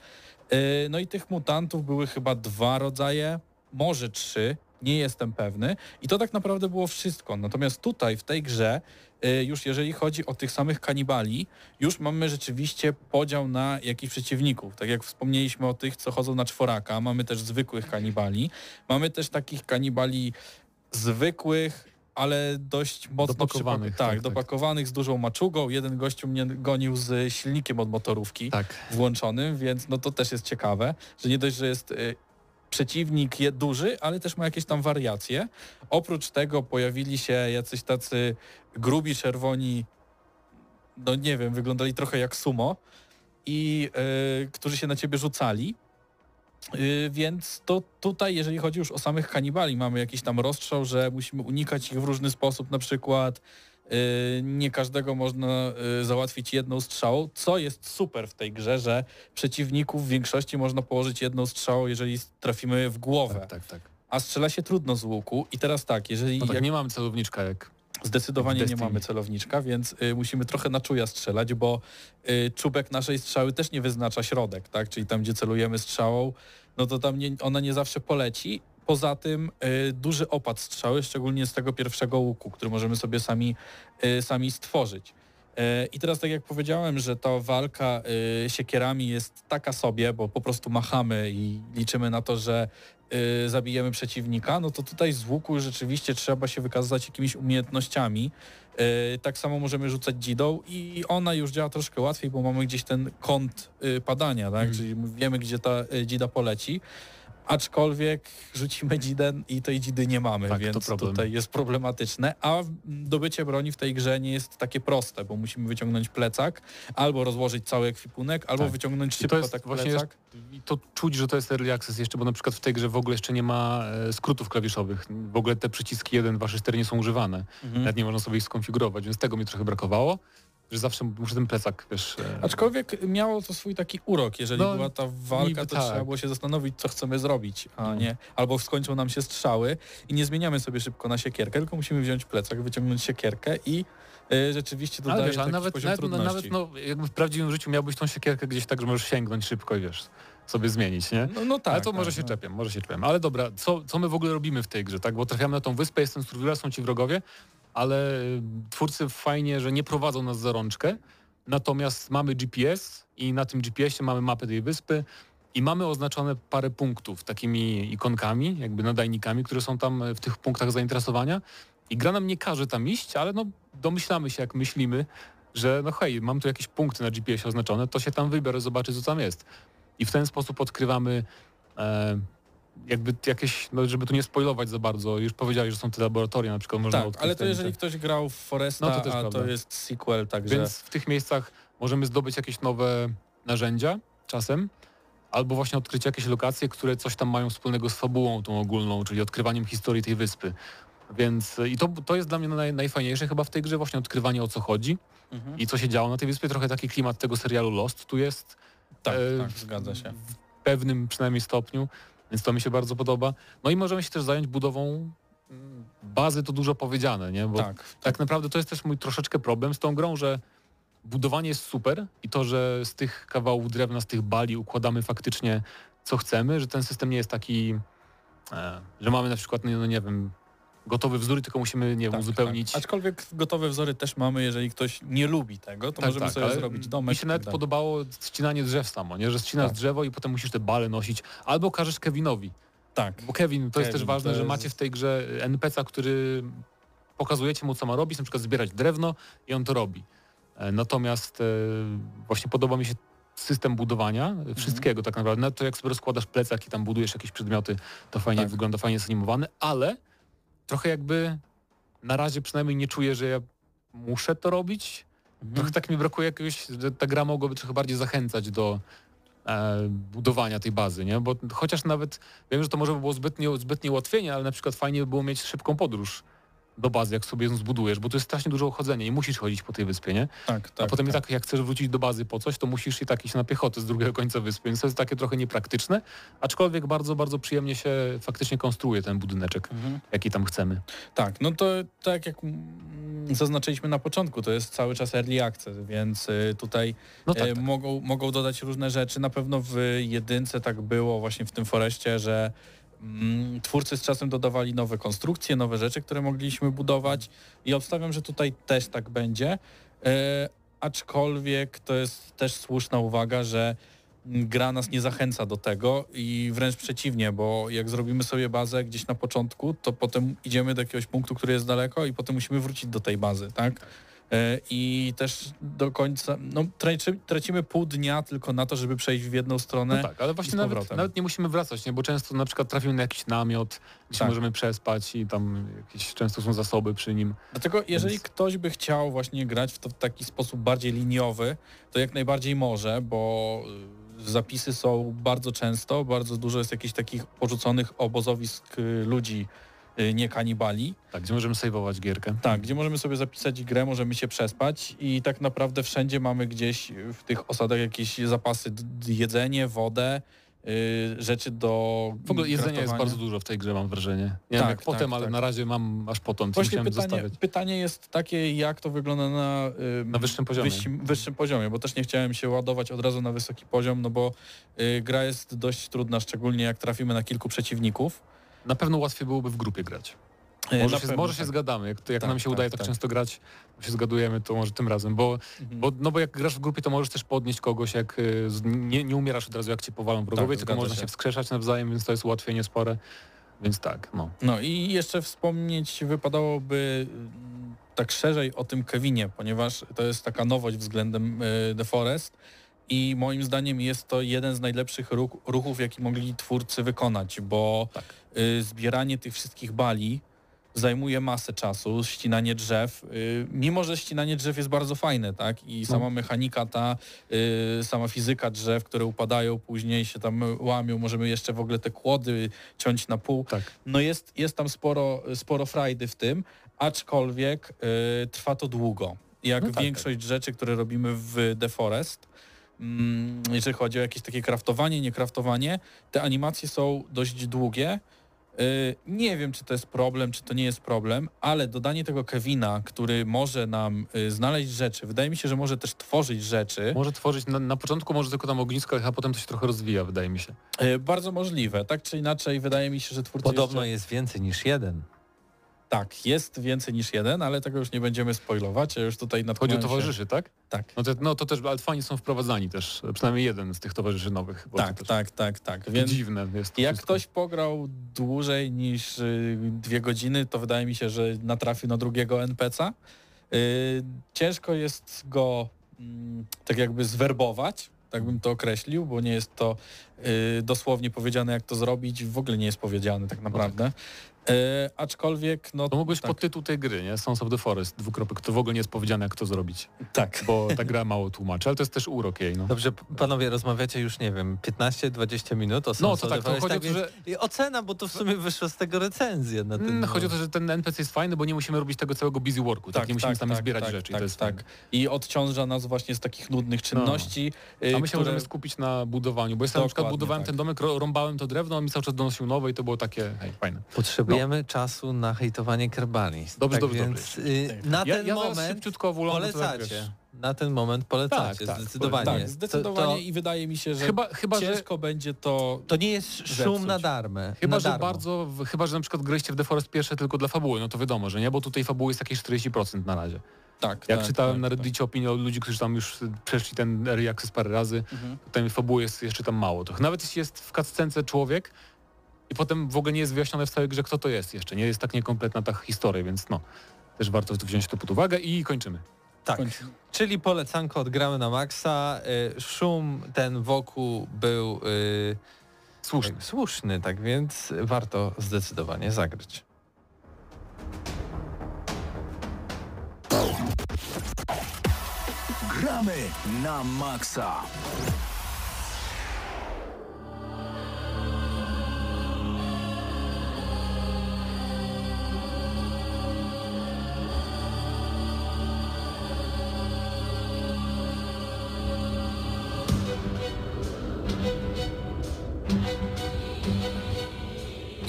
Yy, No i tych mutantów były chyba dwa rodzaje, może trzy, nie jestem pewny. I to tak naprawdę było wszystko. Natomiast tutaj, w tej grze, yy, już jeżeli chodzi o tych samych kanibali, już mamy rzeczywiście podział na jakichś przeciwników. Tak jak wspomnieliśmy o tych, co chodzą na czworaka, mamy też zwykłych kanibali. Mamy też takich kanibali zwykłych, ale dość mocno Dopakowanych, tak, tak, tak. dopakowanych z dużą maczugą. Jeden gościu mnie gonił z silnikiem od motorówki Tak. włączonym, więc no to też jest ciekawe, że nie dość, że jest y, przeciwnik je duży, ale też ma jakieś tam wariacje. Oprócz tego pojawili się jacyś tacy grubi czerwoni, no nie wiem, wyglądali trochę jak sumo i y, którzy się na ciebie rzucali. Y, Więc to tutaj, jeżeli chodzi już o samych kanibali, mamy jakiś tam rozstrzał, że musimy unikać ich w różny sposób, na przykład nie każdego można y, załatwić jedną strzałą, co jest super w tej grze, że przeciwników w większości można położyć jedną strzałą, jeżeli trafimy w głowę, Tak, tak, tak. a strzela się trudno z łuku i teraz tak, jeżeli No tak, jak nie mamy celowniczka jak... Zdecydowanie nie mamy celowniczka, więc y, musimy trochę na czuja strzelać, bo y, czubek naszej strzały też nie wyznacza środek, tak? Czyli tam, gdzie celujemy strzałą, no to tam nie, ona nie zawsze poleci. Poza tym y, duży opad strzały, szczególnie z tego pierwszego łuku, który możemy sobie sami, y, sami stworzyć. Y, I teraz tak jak powiedziałem, że ta walka siekierami jest taka sobie, bo po prostu machamy i liczymy na to, że zabijemy przeciwnika, no to tutaj z łuku rzeczywiście trzeba się wykazać jakimiś umiejętnościami. Tak samo możemy rzucać dzidą i ona już działa troszkę łatwiej, bo mamy gdzieś ten kąt padania, tak? Mhm. czyli wiemy, gdzie ta dzida poleci. Aczkolwiek rzucimy dzidę i tej dzidy nie mamy, Tak, więc tutaj jest problematyczne. A dobycie broni w tej grze nie jest takie proste, bo musimy wyciągnąć plecak, albo rozłożyć cały ekwipunek, albo Tak. wyciągnąć I szybko to jest tak właśnie plecak. I to czuć, że to jest early access jeszcze, bo na przykład w tej grze w ogóle jeszcze nie ma e, skrótów klawiszowych. W ogóle te przyciski 1, 2, 3, 4 nie są używane. Mhm. Nawet nie można sobie ich skonfigurować, więc tego mi trochę brakowało, że zawsze muszę ten plecak, wiesz... e, Aczkolwiek miało to swój taki urok, jeżeli No, była ta walka, to tak. trzeba było się zastanowić, co chcemy zrobić, a No. nie, albo skończą nam się strzały i nie zmieniamy sobie szybko na siekierkę, tylko musimy wziąć plecak, wyciągnąć siekierkę i y, rzeczywiście dodaje ale wiesz, taki nawet, poziom nawet, no, trudności. nawet no, jakby w prawdziwym życiu miałbyś tą siekierkę gdzieś tak, że możesz sięgnąć szybko i wiesz, sobie zmienić, nie? no, no tak. ale to tak, może się no. czepiam, może się czepiam. Ale dobra, co, co my w ogóle robimy w tej grze, tak? Bo trafiamy na tą wyspę, jest ten survival, są ci wrogowie, ale y, twórcy fajnie, że nie prowadzą nas za rączkę, natomiast mamy GPS i na tym GPS-ie mamy mapę tej wyspy i mamy oznaczone parę punktów takimi ikonkami, jakby nadajnikami, które są tam y, w tych punktach zainteresowania i gra nam nie każe tam iść, ale no domyślamy się, jak myślimy, że no hej, mam tu jakieś punkty na GPS oznaczone, to się tam wybiorę, zobaczę, co tam jest. I w ten sposób odkrywamy e, jakby jakieś, no żeby tu nie spoilować za bardzo, już powiedziałeś, że są te laboratoria, na przykład można Tak, ale to jeżeli ktoś grał w Foresta, No to też a prawda. to jest sequel, także... Więc w tych miejscach możemy zdobyć jakieś nowe narzędzia czasem, albo właśnie odkryć jakieś lokacje, które coś tam mają wspólnego z fabułą tą ogólną, czyli odkrywaniem historii tej wyspy. Więc e, i to, to jest dla mnie naj, najfajniejsze chyba w tej grze, właśnie odkrywanie o co chodzi Mhm. i co się działo na tej wyspie. Trochę taki klimat tego serialu Lost tu jest. Tak, e, tak, zgadza się. W pewnym przynajmniej stopniu, więc to mi się bardzo podoba. No i możemy się też zająć budową mm, bazy, to dużo powiedziane, nie? Bo Tak, tak naprawdę to jest też mój troszeczkę problem z tą grą, że budowanie jest super i to, że z tych kawałów drewna, z tych bali układamy faktycznie co chcemy, że ten system nie jest taki, e, że mamy na przykład, no nie wiem, gotowy wzór, tylko musimy, nie tak, uzupełnić. Tak. Aczkolwiek gotowe wzory też mamy, jeżeli ktoś nie lubi tego, to Tak, możemy tak, sobie zrobić domek. Mi się tak nawet dalej. podobało ścinanie drzew samo, nie? że ścinasz Tak. drzewo i potem musisz te bale nosić, albo każesz Kevinowi. Tak, Bo Kevin, to jest Kevin, też ważne, to że jest- macie w tej grze NPC-a, który pokazujecie mu, co ma robić, na przykład zbierać drewno i on to robi. E, Natomiast e, właśnie podoba mi się system budowania Mhm. wszystkiego tak naprawdę. Nawet to jak sobie rozkładasz plecak i tam budujesz jakieś przedmioty, to fajnie Tak. wygląda, fajnie jest animowany, ale trochę jakby na razie przynajmniej nie czuję, że ja muszę to robić. Mhm. Trochę tak mi brakuje jakiegoś, że ta gra mogłaby trochę bardziej zachęcać do e, budowania tej bazy, nie? Bo chociaż nawet wiem, że to może by było zbytnie, zbytnie ułatwienie, ale na przykład fajnie by było mieć szybką podróż do bazy, jak sobie ją zbudujesz, bo to jest strasznie dużo chodzenia i musisz chodzić po tej wyspie, nie? Tak, tak. A potem tak. i tak jak chcesz wrócić do bazy po coś, to musisz i tak iść na piechotę z drugiego końca wyspy, więc to jest takie trochę niepraktyczne, aczkolwiek bardzo, bardzo przyjemnie się faktycznie konstruuje ten budyneczek, Mhm. jaki tam chcemy. Tak, no to tak jak mm, zaznaczyliśmy na początku, to jest cały czas early access, więc y, tutaj No tak, e, tak. Mogą, mogą dodać różne rzeczy. Na pewno w jedynce tak było właśnie w tym Foreście, że twórcy z czasem dodawali nowe konstrukcje, nowe rzeczy, które mogliśmy budować i obstawiam, że tutaj też tak będzie. E, aczkolwiek to jest też słuszna uwaga, że mm, gra nas nie zachęca do tego i wręcz przeciwnie, bo jak zrobimy sobie bazę gdzieś na początku, to potem idziemy do jakiegoś punktu, który jest daleko i potem musimy wrócić do tej bazy, tak? E, I też do końca, no traci, tracimy pół dnia tylko na to, żeby przejść w jedną stronę. No tak, ale właśnie nawet, nawet nie musimy wracać, nie? bo często na przykład trafimy na jakiś namiot, gdzie Tak. możemy przespać i tam jakieś często są zasoby przy nim. Dlatego jeżeli Więc- ktoś by chciał właśnie grać w to w taki sposób bardziej liniowy, to jak najbardziej może, bo y, zapisy są bardzo często, bardzo dużo jest jakichś takich porzuconych obozowisk y, ludzi, nie kanibali. Tak, gdzie możemy sejwować gierkę. Tak, gdzie możemy sobie zapisać grę, możemy się przespać i tak naprawdę wszędzie mamy gdzieś w tych osadach jakieś zapasy, jedzenie, wodę, y, rzeczy do W ogóle jedzenia jest bardzo dużo w tej grze, mam wrażenie. Nie Tak, wiem jak tak, potem, ale tak. na razie mam aż potąd, co Właśnie musiałem pytanie, zostawiać. pytanie jest takie, jak to wygląda na, y, Na wyższym poziomie. Wyższym, wyższym poziomie, bo też nie chciałem się ładować od razu na wysoki poziom, no bo y, gra jest dość trudna, szczególnie jak trafimy na kilku przeciwników. Na pewno łatwiej byłoby w grupie grać. Y, Może, się, pewno może się tak. zgadamy, jak, jak Tak, nam się tak, udaje tak, tak. często grać, się zgadujemy, to może tym razem, bo, Mhm. bo, no bo jak grasz w grupie, to możesz też podnieść kogoś, jak y, nie, nie umierasz od razu, jak cię powalą wrogowie, tylko można się. się wskrzeszać nawzajem, więc to jest ułatwienie spore. Więc tak, no. No i jeszcze wspomnieć wypadałoby mm, tak szerzej o tym Kevinie, ponieważ to jest taka nowość względem y, The Forest i moim zdaniem jest to jeden z najlepszych ruch, ruchów, jaki mogli twórcy wykonać, bo Tak. Y, zbieranie tych wszystkich bali zajmuje masę czasu, ścinanie drzew, y, mimo że ścinanie drzew jest bardzo fajne, tak? I sama mechanika ta, y, sama fizyka drzew, które upadają, później się tam łamią, możemy jeszcze w ogóle te kłody ciąć na pół. Tak. No jest, jest tam sporo, sporo frajdy w tym, aczkolwiek trwa to długo. Jak No tak, większość rzeczy, które robimy w The Forest, mm, jeżeli chodzi o jakieś takie kraftowanie, nie kraftowanie, te animacje są dość długie. Y, Nie wiem, czy to jest problem, czy to nie jest problem, ale dodanie tego Kevina, który może nam y, znaleźć rzeczy, wydaje mi się, że może też tworzyć rzeczy, Może tworzyć, na, na początku może tylko tam ognisko, a potem to się trochę rozwija, wydaje mi się. y, bardzo możliwe. Tak czy inaczej, wydaje mi się, że twórcy Podobno jeszcze... jest więcej niż jeden. Tak, jest więcej niż jeden, ale tego już nie będziemy spoilować. Ja już tutaj Chodzi o natknąłem się- towarzyszy, tak? Tak. No to, no to też, ale fani są wprowadzani też, przynajmniej jeden z tych towarzyszy nowych. to Tak, tak, tak, tak. Więc dziwne jest to jak wszystko. ktoś pograł dłużej niż y, dwie godziny, to wydaje mi się, że natrafił na drugiego NPC'a. Y, ciężko jest go mm, tak jakby zwerbować, tak bym to określił, bo nie jest to y, dosłownie powiedziane, jak to zrobić. W ogóle nie jest powiedziane tak naprawdę. Y, aczkolwiek, no To mógł być tak, podtytuł tej gry, nie? Sons of the Forest, dwukropek. To w ogóle nie jest powiedziane, jak to zrobić, tak. bo ta gra mało tłumaczy, ale to jest też urok jej, no. Dobrze, panowie, rozmawiacie już, nie wiem, 15-20 minut o No Sons to of tak, the to Forest, chodzi o to, więc- że I ocena, bo to w sumie wyszło z tego recenzja na ten Mm, Chodzi o to, że ten NPC jest fajny, bo nie musimy robić tego całego busy worku, tak, nie musimy tam zbierać tak, rzeczy i Tak, to jest tak. I odciąża nas właśnie z takich nudnych czynności. A y, my się które- możemy skupić na budowaniu, bo ja na przykład budowałem tak. ten domek, rąbałem to drewno, on mi cały czas donosił nowe i to było takie, hej, fajne. Potrzebujemy czasu na hejtowanie Kerbanis. Dobrze, tak dobrze, więc y, na Ja, ten ja moment to tak, polecacie. na ten moment polecacie, Tak, tak, zdecydowanie. Tak, To- zdecydowanie To, i wydaje mi się, że Chyba, chyba, że, ciężko będzie to... to nie jest szum Zepsuć. na darmę. chyba, na że darmo. bardzo, chyba, że na przykład graliście w The Forest pierwsze tylko dla fabuły, no to wiadomo, że nie, bo tutaj fabuły jest jakieś 40% na razie. Tak, Jak tak, czytałem tak, na tak. Reddicie opinię od ludzi, którzy tam już przeszli ten early access parę razy, Mhm. to tej fabuły jest jeszcze tam mało. To nawet jeśli jest w cutscence człowiek i potem w ogóle nie jest wyjaśnione w całej grze, kto to jest jeszcze. Nie jest tak niekompletna ta historia, więc no, też warto wziąć to pod uwagę i kończymy. Tak. Czyli polecanko odgramy na maksa. Y, Szum ten wokół był y, Słusznie. jakby słuszny, tak więc warto zdecydowanie zagrać. Gramy na maksa.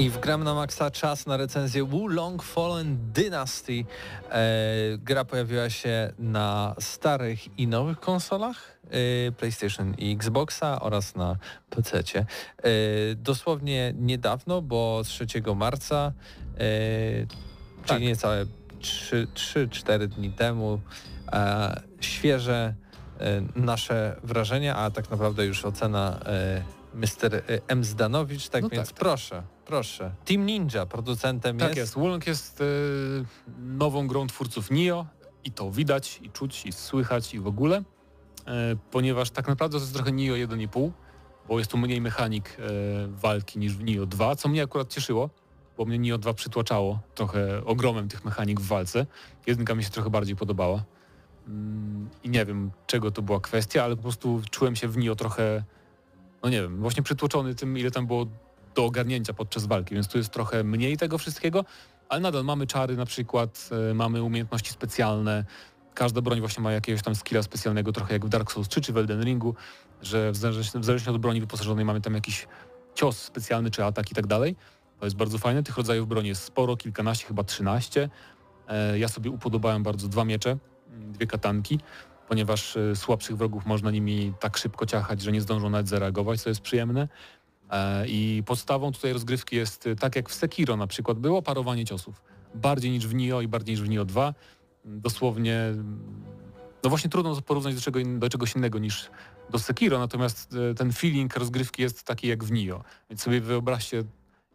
I w Gram na Maxa czas na recenzję Wulong Fallen Dynasty. E, gra pojawiła się na starych i nowych konsolach e, PlayStation i Xboxa oraz na PC. E, dosłownie niedawno, bo 3 marca, e, Tak. czyli niecałe 3-4 dni temu, e, świeże e, nasze wrażenia, a tak naprawdę już ocena Mr. M. Zdanowicz, tak No więc tak. proszę, proszę. Team Ninja producentem Tak jest. jest. Wulong jest e, nową grą twórców Nio i to widać, i czuć, i słychać, i w ogóle, e, ponieważ tak naprawdę to jest trochę Nio 1,5, bo jest tu mniej mechanik e, walki niż w Nio 2, co mnie akurat cieszyło, bo mnie Nio 2 przytłaczało trochę ogromem tych mechanik w walce. Jedynka mi się trochę bardziej podobała. Mm, I nie wiem, czego to była kwestia, ale po prostu czułem się w Nio trochę, no nie wiem, właśnie przytłoczony tym, ile tam było do ogarnięcia podczas walki, więc tu jest trochę mniej tego wszystkiego, ale nadal mamy czary na przykład, e, mamy umiejętności specjalne, każda broń właśnie ma jakiegoś tam skilla specjalnego, trochę jak w Dark Souls 3 czy w Elden Ringu, że w zależności, od broni wyposażonej mamy tam jakiś cios specjalny czy atak i tak dalej. To jest bardzo fajne, tych rodzajów broni jest sporo, kilkanaście, chyba 13. E, Ja sobie upodobałem bardzo dwa miecze, mm, dwie katanki, ponieważ e, słabszych wrogów można nimi tak szybko ciachać, że nie zdążą nawet zareagować, co jest przyjemne. E, I podstawą tutaj rozgrywki jest, y, tak jak w Sekiro na przykład, było parowanie ciosów. Bardziej niż w Nio i bardziej niż w Nio 2. Mm, Dosłownie, no właśnie trudno porównać do, czego, do czegoś innego niż do Sekiro, natomiast e, ten feeling rozgrywki jest taki jak w Nio. Więc sobie wyobraźcie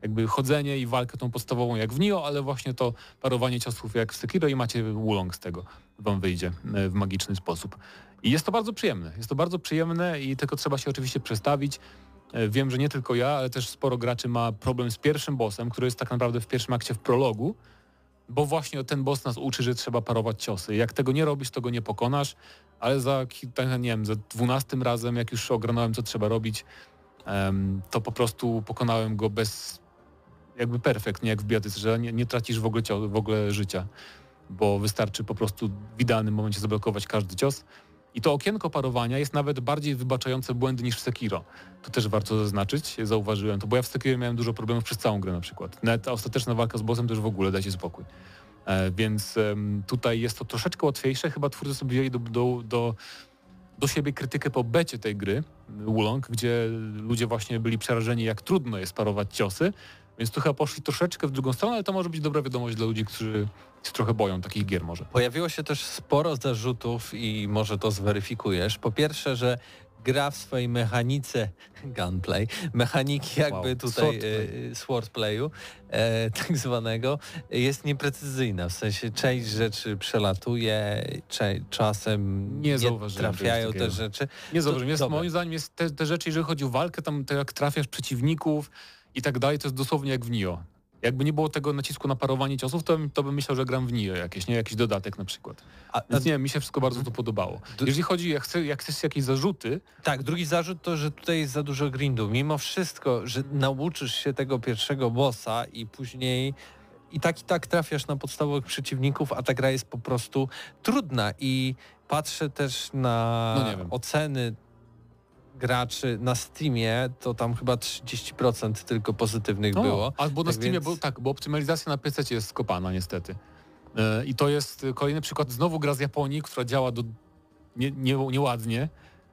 jakby chodzenie i walkę tą podstawową jak w Nio, ale właśnie to parowanie ciosów jak w Sekiro i macie Wulong z tego wam wyjdzie e, w magiczny sposób. I jest to bardzo przyjemne. Jest to bardzo przyjemne i tylko trzeba się oczywiście przestawić. E, Wiem, że nie tylko ja, ale też sporo graczy ma problem z pierwszym bossem, który jest tak naprawdę w pierwszym akcie w prologu, bo właśnie ten boss nas uczy, że trzeba parować ciosy. Jak tego nie robisz, to go nie pokonasz, ale za, tak, nie wiem, za dwunastym razem, jak już ogarnąłem, co trzeba robić, to po prostu pokonałem go bez jakby perfekt, nie jak w biatyce, że nie, nie tracisz w ogóle, w ogóle życia, bo wystarczy po prostu w idealnym momencie zablokować każdy cios. I to okienko parowania jest nawet bardziej wybaczające błędy niż w Sekiro. To też warto zaznaczyć, zauważyłem to, bo ja w Sekiro miałem dużo problemów przez całą grę na przykład. Nawet ta ostateczna walka z bossem już w ogóle dajcie spokój. E, więc tutaj jest to troszeczkę łatwiejsze. Chyba twórcy sobie wzięli do, do, do, do siebie krytykę po becie tej gry, Wulong, gdzie ludzie właśnie byli przerażeni, jak trudno jest parować ciosy. Więc tu chyba poszli troszeczkę w drugą stronę, ale to może być dobra wiadomość dla ludzi, którzy się trochę boją takich gier może. Pojawiło się też sporo zarzutów i może to zweryfikujesz. Po pierwsze, że gra w swojej mechanice gunplay, mechaniki jakby Wow, tutaj swordplay. e, swordplayu e, tak zwanego jest nieprecyzyjna. W sensie część rzeczy przelatuje, cze- czasem Nie nie, trafiają te rzeczy. Nie zauważyłem. Jest, moim zdaniem jest te, te rzeczy, jeżeli chodzi o walkę, tam to jak trafiasz przeciwników i tak dalej, to jest dosłownie jak w Nio. Jakby nie było tego nacisku na parowanie ciosów, to, bym- to bym myślał, że gram w Nio jakieś, nie jakiś dodatek na przykład. A, Więc nie wiem, mi się wszystko bardzo to podobało. Jeżeli chodzi, jak, chcę, jak chcesz jakieś zarzuty, tak, drugi zarzut to, że tutaj jest za dużo grindu. Mimo wszystko, że nauczysz się tego pierwszego bossa i później i tak i tak trafiasz na podstawowych przeciwników, a ta gra jest po prostu trudna i patrzę też na No oceny graczy na Steamie, to tam chyba 30% tylko pozytywnych o, było. albo na Tak Steamie, więc- bo, tak, bo optymalizacja na PC jest skopana niestety. E, I to jest kolejny przykład, znowu gra z Japonii, która działa do, nie, nie, nieładnie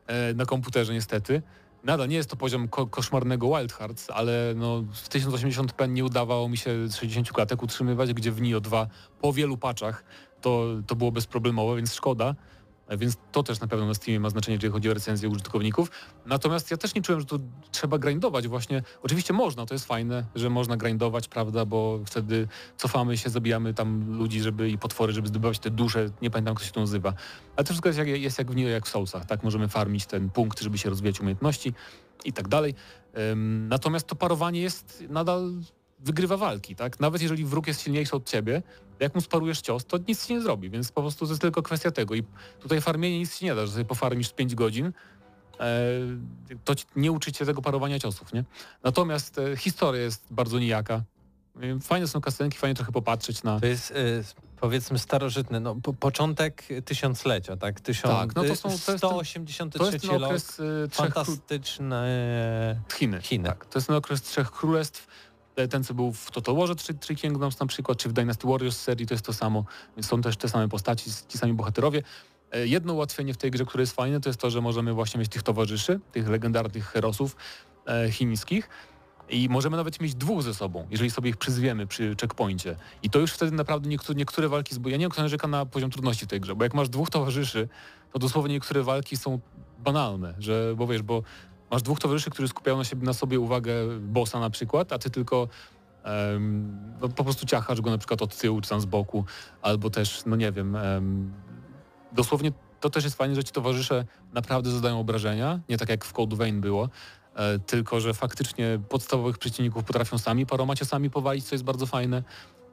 e, na komputerze niestety. Nadal nie jest to poziom ko koszmarnego Wild Hearts, ale no, w 1080p nie udawało mi się 60 klatek utrzymywać, gdzie w Nio 2 po wielu patchach to, to było bezproblemowe, więc szkoda. E, Więc to też na pewno na Steamie ma znaczenie, jeżeli chodzi o recenzję użytkowników. Natomiast ja też nie czułem, że tu trzeba grindować właśnie. Oczywiście można, to jest fajne, że można grindować, prawda, bo wtedy cofamy się, zabijamy tam ludzi, żeby i potwory, żeby zdobywać te dusze, nie pamiętam jak to się to nazywa. Ale to wszystko jest jak, jest jak w Nioh, jak w Soulsach, tak? Możemy farmić ten punkt, żeby się rozwijać umiejętności i tak dalej. Natomiast to parowanie jest nadal wygrywa walki, tak? Nawet jeżeli wróg jest silniejszy od ciebie, jak mu sparujesz cios, to nic ci nie zrobi, więc po prostu to jest tylko kwestia tego. I tutaj farmienie nic ci nie da, że sobie pofarmisz 5 godzin, e, to nie uczy cię tego parowania ciosów, nie? Natomiast e, historia jest bardzo nijaka. E, Fajne są kastenki, fajnie trochę popatrzeć na... To jest powiedzmy starożytny, no po, początek tysiąclecia, tak? Tysiąc, Tak, no to są- to jest ten- 183 To jest ten okres trzech fantastyczne Chiny. Chiny. Tak, to jest ten okres Trzech Królestw. Ten, co był w Total Warze Three, Three Kingdoms na przykład, czy w Dynasty Warriors serii, to jest to samo. Są też te same postaci, ci sami bohaterowie. E, Jedno ułatwienie w tej grze, które jest fajne, to jest to, że możemy właśnie mieć tych towarzyszy, tych legendarnych herosów e, chińskich. I możemy nawet mieć dwóch ze sobą, jeżeli sobie ich przyzwiemy przy checkpoincie. I to już wtedy naprawdę niektóre, niektóre walki zbój. Ja nie wiem, kto narzeka na poziom trudności w tej grze, bo jak masz dwóch towarzyszy, to dosłownie niektóre walki są banalne, że, bo wiesz, bo masz dwóch towarzyszy, którzy skupiają na, siebie, na sobie uwagę bossa na przykład, a ty tylko em, no, po prostu ciachasz go na przykład od tyłu czy tam z boku, albo też, no nie wiem, em, dosłownie to też jest fajne, że ci towarzysze naprawdę zadają obrażenia, nie tak jak w Code Vein było, e, tylko że faktycznie podstawowych przeciwników potrafią sami paroma ciosami powalić, co jest bardzo fajne,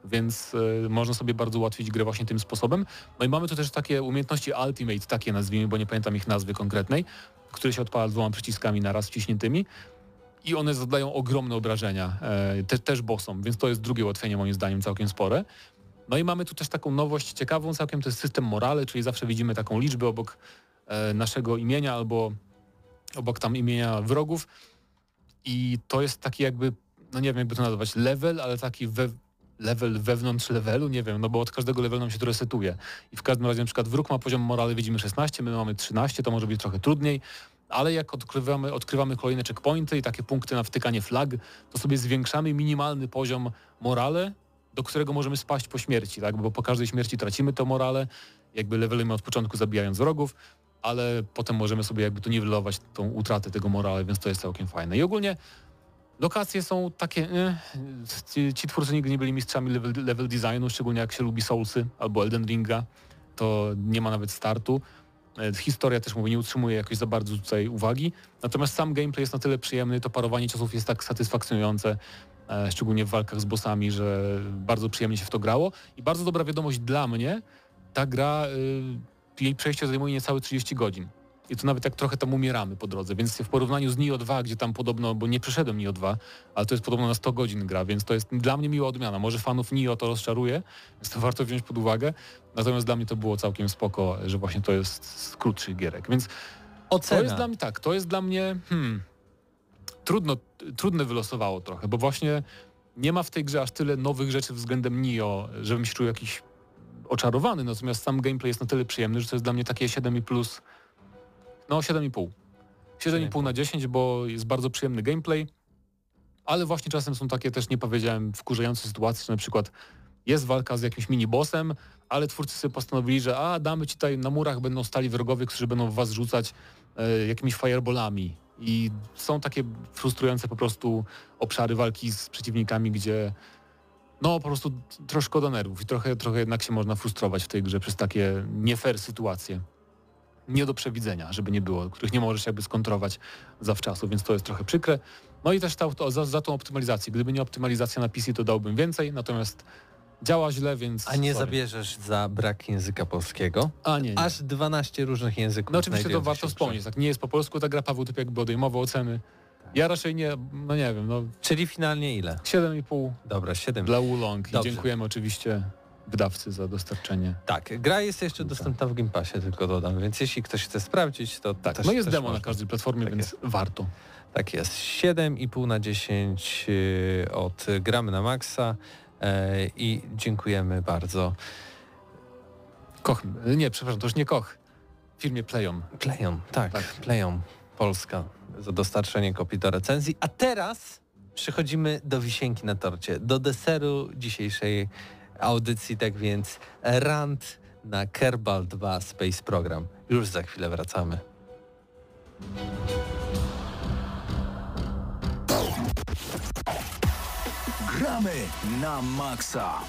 więc e, można sobie bardzo ułatwić grę właśnie tym sposobem. No i mamy tu też takie umiejętności Ultimate, takie nazwijmy, bo nie pamiętam ich nazwy konkretnej, które się odpala dwoma przyciskami naraz wciśniętymi i one zadają ogromne obrażenia, e, te, też bossom, więc to jest drugie ułatwienie moim zdaniem całkiem spore. No i mamy tu też taką nowość ciekawą całkiem, to jest system morale, czyli zawsze widzimy taką liczbę obok e, naszego imienia albo obok tam imienia wrogów i to jest taki jakby, no nie wiem jakby to nazwać, level, ale taki we, level wewnątrz levelu, nie wiem, no bo od każdego levelu nam się to resetuje. I w każdym razie na przykład wróg ma poziom morale, widzimy 16, my mamy 13, to może być trochę trudniej, ale jak odkrywamy, odkrywamy kolejne checkpointy i takie punkty na wtykanie flag, to sobie zwiększamy minimalny poziom morale, do którego możemy spaść po śmierci, tak? Bo po każdej śmierci tracimy to morale, jakby levelujemy od początku zabijając wrogów, ale potem możemy sobie jakby tu niwelować tą utratę tego morale, więc to jest całkiem fajne. I ogólnie lokacje są takie, eh, ci, ci twórcy nigdy nie byli mistrzami level, level designu, szczególnie jak się lubi Soulsy albo Elden Ringa, to nie ma nawet startu. E, Historia też mówię, nie utrzymuje jakoś za bardzo tutaj uwagi. Natomiast sam gameplay jest na tyle przyjemny, to parowanie ciosów jest tak satysfakcjonujące, e, szczególnie w walkach z bossami, że bardzo przyjemnie się w to grało. I bardzo dobra wiadomość dla mnie, ta gra, jej przejście zajmuje niecałe 30 godzin. I to nawet jak trochę tam umieramy po drodze, więc w porównaniu z Nio 2, gdzie tam podobno, bo nie przeszedłem Nio 2, ale to jest podobno na 100 godzin gra, więc to jest dla mnie miła odmiana. Może fanów Nio to rozczaruje, więc to warto wziąć pod uwagę. Natomiast dla mnie to było całkiem spoko, że właśnie to jest z krótszych gierek. Więc to Ocena. jest dla mnie tak, to jest dla mnie hmm, trudno, trudne wylosowało trochę, bo właśnie nie ma w tej grze aż tyle nowych rzeczy względem Nio, żebym się czuł jakiś oczarowany, natomiast sam gameplay jest na tyle przyjemny, że to jest dla mnie takie 7 i plus, no 7,5. 7,5 na 10, bo jest bardzo przyjemny gameplay, ale właśnie czasem są takie też, nie powiedziałem, wkurzające sytuacje, że na przykład jest walka z jakimś mini-bossem, ale twórcy sobie postanowili, że a damy ci tutaj na murach będą stali wrogowie, którzy będą w was rzucać e, jakimiś fireballami. I są takie frustrujące po prostu obszary walki z przeciwnikami, gdzie no po prostu troszkę szkoda nerwów i trochę, trochę jednak się można frustrować w tej grze przez takie nie fair sytuacje. Nie do przewidzenia, żeby nie było, których nie możesz jakby skontrować zawczasu, więc to jest trochę przykre. No i też ta, to, za, za tą optymalizację. Gdyby nie optymalizacja na PC, to dałbym więcej, natomiast działa źle, więc... A nie sorry. zabierzesz za brak języka polskiego? A nie, nie. Aż 12 różnych języków. No oczywiście to warto wspomnieć, tak nie jest po polsku ta gra, Paweł typ jakby odejmował oceny. Ja raczej nie, no nie wiem, no Czyli finalnie ile? 7,5 Dobra, 7. dla Wulong i dziękujemy oczywiście wydawcy za dostarczenie. Tak, gra jest jeszcze dostępna w Game Passie, tylko dodam, więc jeśli ktoś chce sprawdzić, to Tak, też, no jest demo można. na każdej platformie, Tak więc warto. Tak jest. 7,5 na 10 yy, od Gramy na Maxa e, i dziękujemy bardzo. Koch, nie, przepraszam, to już nie Koch. W firmie Playon. Playon, tak, Tak. Playon Polska za dostarczenie kopii do recenzji. A teraz przechodzimy do wisienki na torcie, do deseru dzisiejszej audycji, tak więc rant na Kerbal 2 Space Program. Już za chwilę wracamy. Gramy na maksa.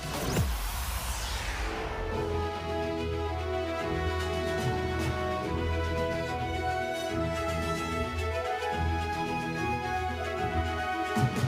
Z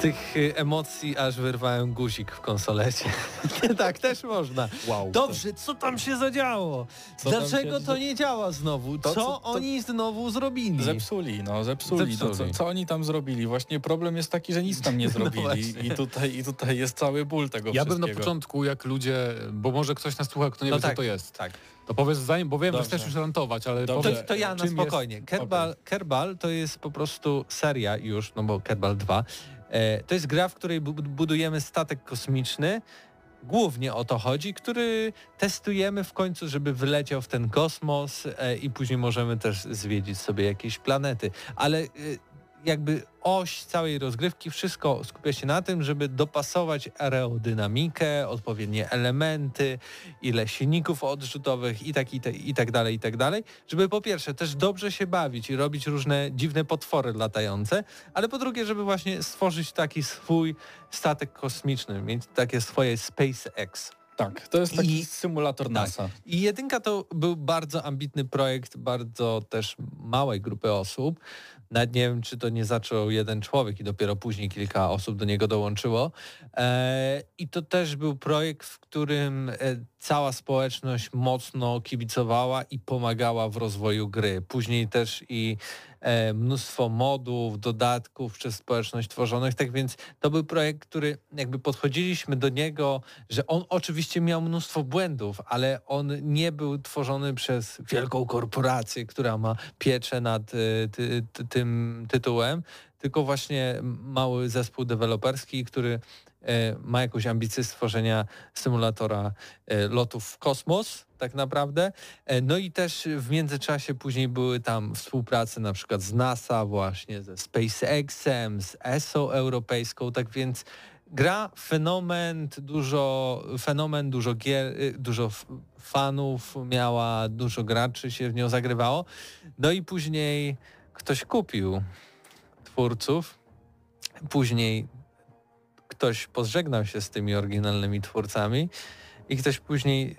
tych y, emocji aż wyrwałem guzik w konsolecie. tak też można. Wow. Dobrze, co tam się zadziało? Co Dlaczego się- to nie działa znowu? To, co co- to- oni znowu zrobili? Zepsuli, no zepsuli. No, co, Zepsuli. co oni tam zrobili? Właśnie problem jest taki, że nic tam nie No zrobili właśnie. i, tutaj, i tutaj jest cały ból tego Ja bym na początku, jak ludzie, bo może ktoś nas słucha, kto nie No wie, tak, co to jest. tak. To powiedz zanim, bo wiem, że chcesz już rantować, ale Dobrze. To, powiedz, to ja na jest- spokojnie. Kerbal, Kerbal to jest po prostu seria już, no bo Kerbal 2. E, to jest gra, w której bu- budujemy statek kosmiczny. Głównie o to chodzi, który testujemy w końcu, żeby wyleciał w ten kosmos e, i później możemy też zwiedzić sobie jakieś planety. Ale e, jakby oś całej rozgrywki, wszystko skupia się na tym, żeby dopasować aerodynamikę, odpowiednie elementy, ile silników odrzutowych i tak, i, te, i tak dalej, i tak dalej, żeby po pierwsze też dobrze się bawić i robić różne dziwne potwory latające, ale po drugie, żeby właśnie stworzyć taki swój statek kosmiczny, mieć takie swoje SpaceX. Tak, to jest taki I- symulator NASA. I jedynka to był bardzo ambitny projekt, bardzo też małej grupy osób. Nawet nie wiem, czy to nie zaczął jeden człowiek i dopiero później kilka osób do niego dołączyło. E, I to też był projekt, w którym e, cała społeczność mocno kibicowała i pomagała w rozwoju gry. Później też i e, mnóstwo modów, dodatków przez społeczność tworzonych. Tak więc to był projekt, który jakby podchodziliśmy do niego, że on oczywiście miał mnóstwo błędów, ale on nie był tworzony przez wielką korporację, która ma pieczę nad e, ty, ty, tym tytułem, tylko właśnie mały zespół deweloperski, który ma jakąś ambicję stworzenia symulatora e, lotów w kosmos tak naprawdę. E, No i też w międzyczasie później były tam współprace na przykład z NASA właśnie, ze SpaceXem, z ESO europejską, tak więc gra fenomen, dużo, fenomen, dużo gier, y, dużo fanów miała, dużo graczy się w nią zagrywało. No i później ktoś kupił twórców, później ktoś pożegnał się z tymi oryginalnymi twórcami i ktoś później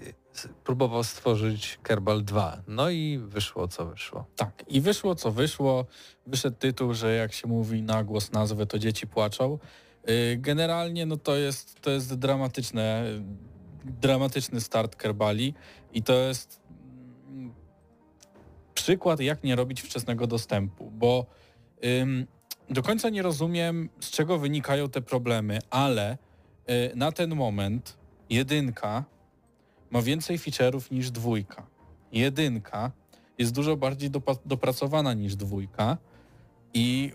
próbował stworzyć Kerbal 2. No i wyszło co wyszło. Tak, i wyszło co wyszło. Wyszedł tytuł, że jak się mówi na głos nazwę, to dzieci płaczą. Yy, Generalnie no to jest, to jest dramatyczne, dramatyczny start Kerbali i to jest mm, przykład, jak nie robić wczesnego dostępu, bo do końca nie rozumiem, z czego wynikają te problemy, ale y, na ten moment jedynka ma więcej feature'ów niż dwójka. Jedynka jest dużo bardziej dopa- dopracowana niż dwójka i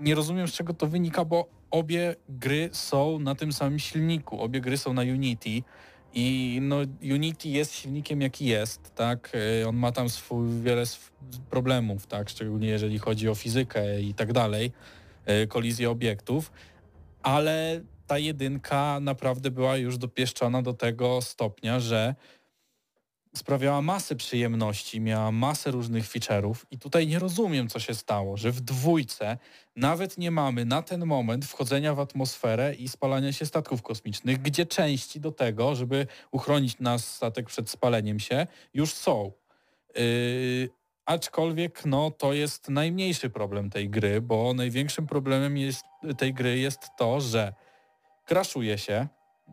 nie rozumiem z czego to wynika, bo obie gry są na tym samym silniku, obie gry są na Unity i no Unity jest silnikiem jaki jest, tak, Y, on ma tam swój wiele problemów, tak, szczególnie jeżeli chodzi o fizykę i tak dalej, y, kolizję obiektów, ale ta jedynka naprawdę była już dopieszczona do tego stopnia, że sprawiała masę przyjemności, miała masę różnych feature'ów i tutaj nie rozumiem, co się stało, że w dwójce nawet nie mamy na ten moment wchodzenia w atmosferę i spalania się statków kosmicznych, gdzie części do tego, żeby uchronić nasz statek przed spaleniem się, już są. Yy, aczkolwiek no, to jest najmniejszy problem tej gry, bo największym problemem jest, tej gry jest to, że kraszuje się,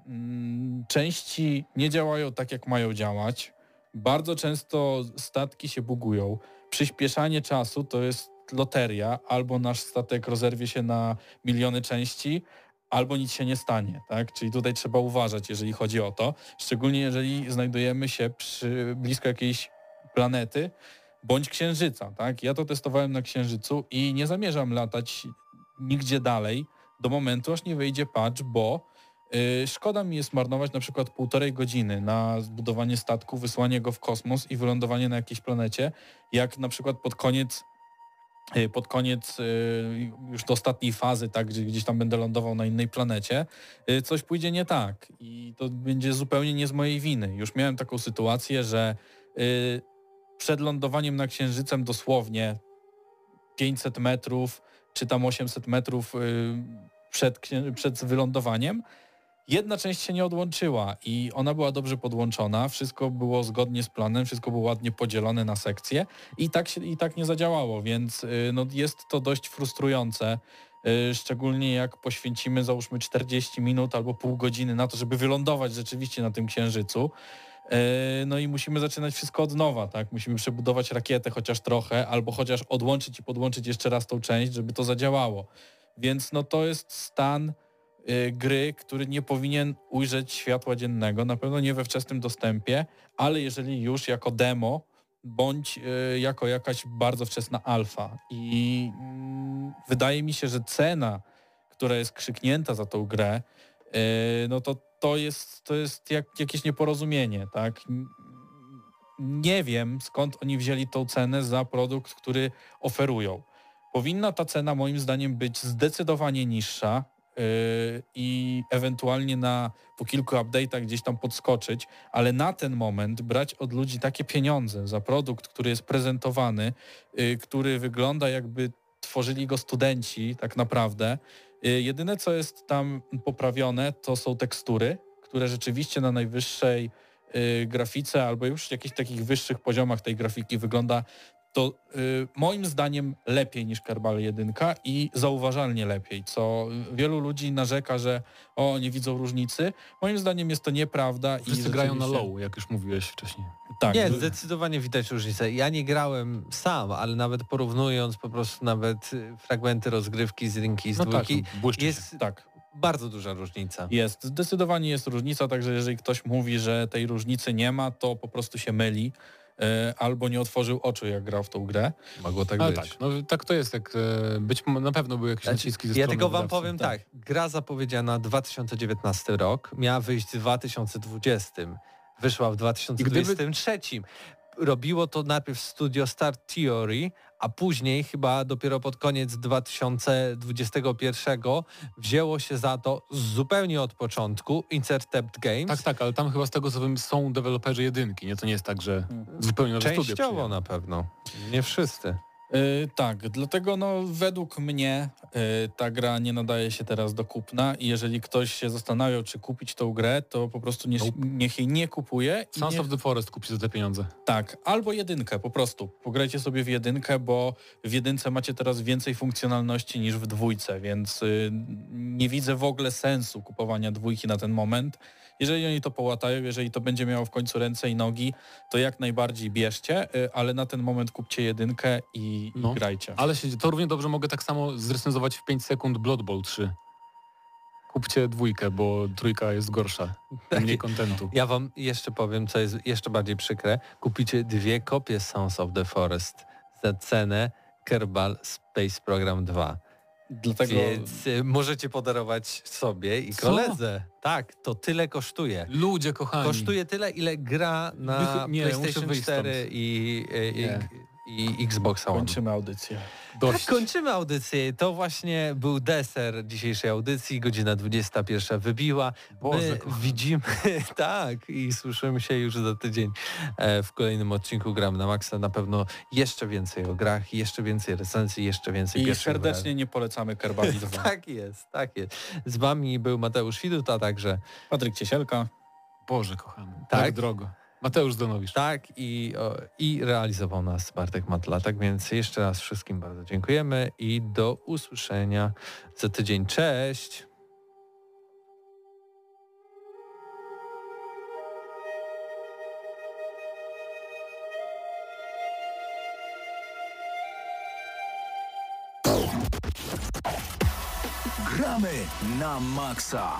mm, części nie działają tak, jak mają działać, bardzo często statki się bugują. Przyspieszanie czasu to jest loteria, albo nasz statek rozerwie się na miliony części, albo nic się nie stanie, tak? Czyli tutaj trzeba uważać, jeżeli chodzi o to, szczególnie jeżeli znajdujemy się przy, blisko jakiejś planety bądź księżyca, tak? Ja to testowałem na księżycu i nie zamierzam latać nigdzie dalej do momentu, aż nie wyjdzie patch, bo Szkoda mi jest marnować na przykład półtorej godziny na zbudowanie statku, wysłanie go w kosmos i wylądowanie na jakiejś planecie, jak na przykład pod koniec y, pod koniec y, już do ostatniej fazy, tak, gdzie gdzieś tam będę lądował na innej planecie, y, coś pójdzie nie tak i to będzie zupełnie nie z mojej winy. Już miałem taką sytuację, że y, przed lądowaniem na Księżycem dosłownie 500 metrów czy tam 800 metrów y, przed, przed wylądowaniem Jedna część się nie odłączyła i ona była dobrze podłączona, wszystko było zgodnie z planem, wszystko było ładnie podzielone na sekcje i tak, się, i tak nie zadziałało, więc y, no, jest to dość frustrujące, y, szczególnie jak poświęcimy załóżmy 40 minut albo pół godziny na to, żeby wylądować rzeczywiście na tym księżycu. Y, No i musimy zaczynać wszystko od nowa, tak? Musimy przebudować rakietę chociaż trochę, albo chociaż odłączyć i podłączyć jeszcze raz tą część, żeby to zadziałało. Więc no to jest stan gry, który nie powinien ujrzeć światła dziennego, na pewno nie we wczesnym dostępie, ale jeżeli już jako demo, bądź y, jako jakaś bardzo wczesna alfa. I mm, wydaje mi się, że cena, która jest krzyknięta za tą grę, y, no to to jest, to jest jak, jakieś nieporozumienie, tak? Nie wiem, skąd oni wzięli tą cenę za produkt, który oferują. Powinna ta cena moim zdaniem być zdecydowanie niższa i ewentualnie na po kilku update'ach gdzieś tam podskoczyć, ale na ten moment brać od ludzi takie pieniądze za produkt, który jest prezentowany, yy, który wygląda jakby tworzyli go studenci tak naprawdę. Yy, Jedyne co jest tam poprawione to są tekstury, które rzeczywiście na najwyższej grafice albo już jakichś takich wyższych poziomach tej grafiki wygląda to y, moim zdaniem lepiej niż Kerbal 1 i zauważalnie lepiej, co wielu ludzi narzeka, że o, nie widzą różnicy. Moim zdaniem jest to nieprawda. i Wszyscy grają na low, jak już mówiłeś wcześniej. Tak, Nie, zdecydowanie widać różnicę. Ja nie grałem sam, ale nawet porównując po prostu nawet y, fragmenty rozgrywki z jedynki i z No tak, dwójki, się. jest tak. bardzo duża różnica. Jest, zdecydowanie jest różnica, także jeżeli ktoś mówi, że tej różnicy nie ma, to po prostu się myli albo nie otworzył oczu, jak grał w tą grę. Mogło tak Ale być. tak, no, tak to jest, jak e, być na pewno były jakieś Znaczy, naciski ze ja tylko wam wydawcy. powiem tak. gra zapowiedziana 2019 rok, miała wyjść w 2020, wyszła w 2023. Robiło to najpierw studio Star Theory, a później chyba dopiero pod koniec 2021 wzięło się za to zupełnie od początku Intercept Games. Tak, tak, ale tam chyba z tego co wiem są deweloperzy jedynki, nie? To nie jest tak, że zupełnie nowe Częściowo na pewno. Nie wszyscy. Y, tak, dlatego no, według mnie y, ta gra nie nadaje się teraz do kupna i jeżeli ktoś się zastanawiał, czy kupić tą grę, to po prostu nie, Nope. niech jej nie kupuje. Sons niech, of the Forest kupić za te pieniądze. Tak, albo jedynkę po prostu. Pograjcie sobie w jedynkę, bo w jedynce macie teraz więcej funkcjonalności niż w dwójce, więc y, nie widzę w ogóle sensu kupowania dwójki na ten moment. Jeżeli oni to połatają, jeżeli to będzie miało w końcu ręce i nogi, to jak najbardziej bierzcie, y, ale na ten moment kupcie jedynkę i, No. i grajcie. Ale się, to równie dobrze mogę tak samo zrecenzować w 5 sekund Blood Bowl 3. Kupcie dwójkę, bo trójka jest gorsza. Mniej kontentu. Ja wam jeszcze powiem, co jest jeszcze bardziej przykre. Kupicie dwie kopie Sons of the Forest za cenę Kerbal Space Program 2. Dlatego Więc y, możecie podarować sobie i Co? koledze. Tak, to tyle kosztuje. Ludzie kochani. Kosztuje tyle, ile gra na Wych- nie, PlayStation wyjść 4 stąd. i, i, Nie. i, i Xbox One. kończymy audycję. Dość. Tak, kończymy audycję. To właśnie był deser dzisiejszej audycji. Godzina 21 wybiła. Boże, My widzimy, tak, i słyszymy się już za tydzień e, w kolejnym odcinku Gram na Maxa. Na pewno jeszcze więcej o grach, jeszcze więcej recenzji, jeszcze więcej I serdecznie nie polecamy Kerbali 2. wrażeń. Tak jest, tak jest. Z wami był Mateusz Widut, a także Patryk Ciesielka. Boże kochany. Tak? Tak drogo. Mateusz Donowicz. tak i, o, i realizował nas Bartek Matla. Tak więc jeszcze raz wszystkim bardzo dziękujemy i do usłyszenia za tydzień. Cześć! Gramy na maksa.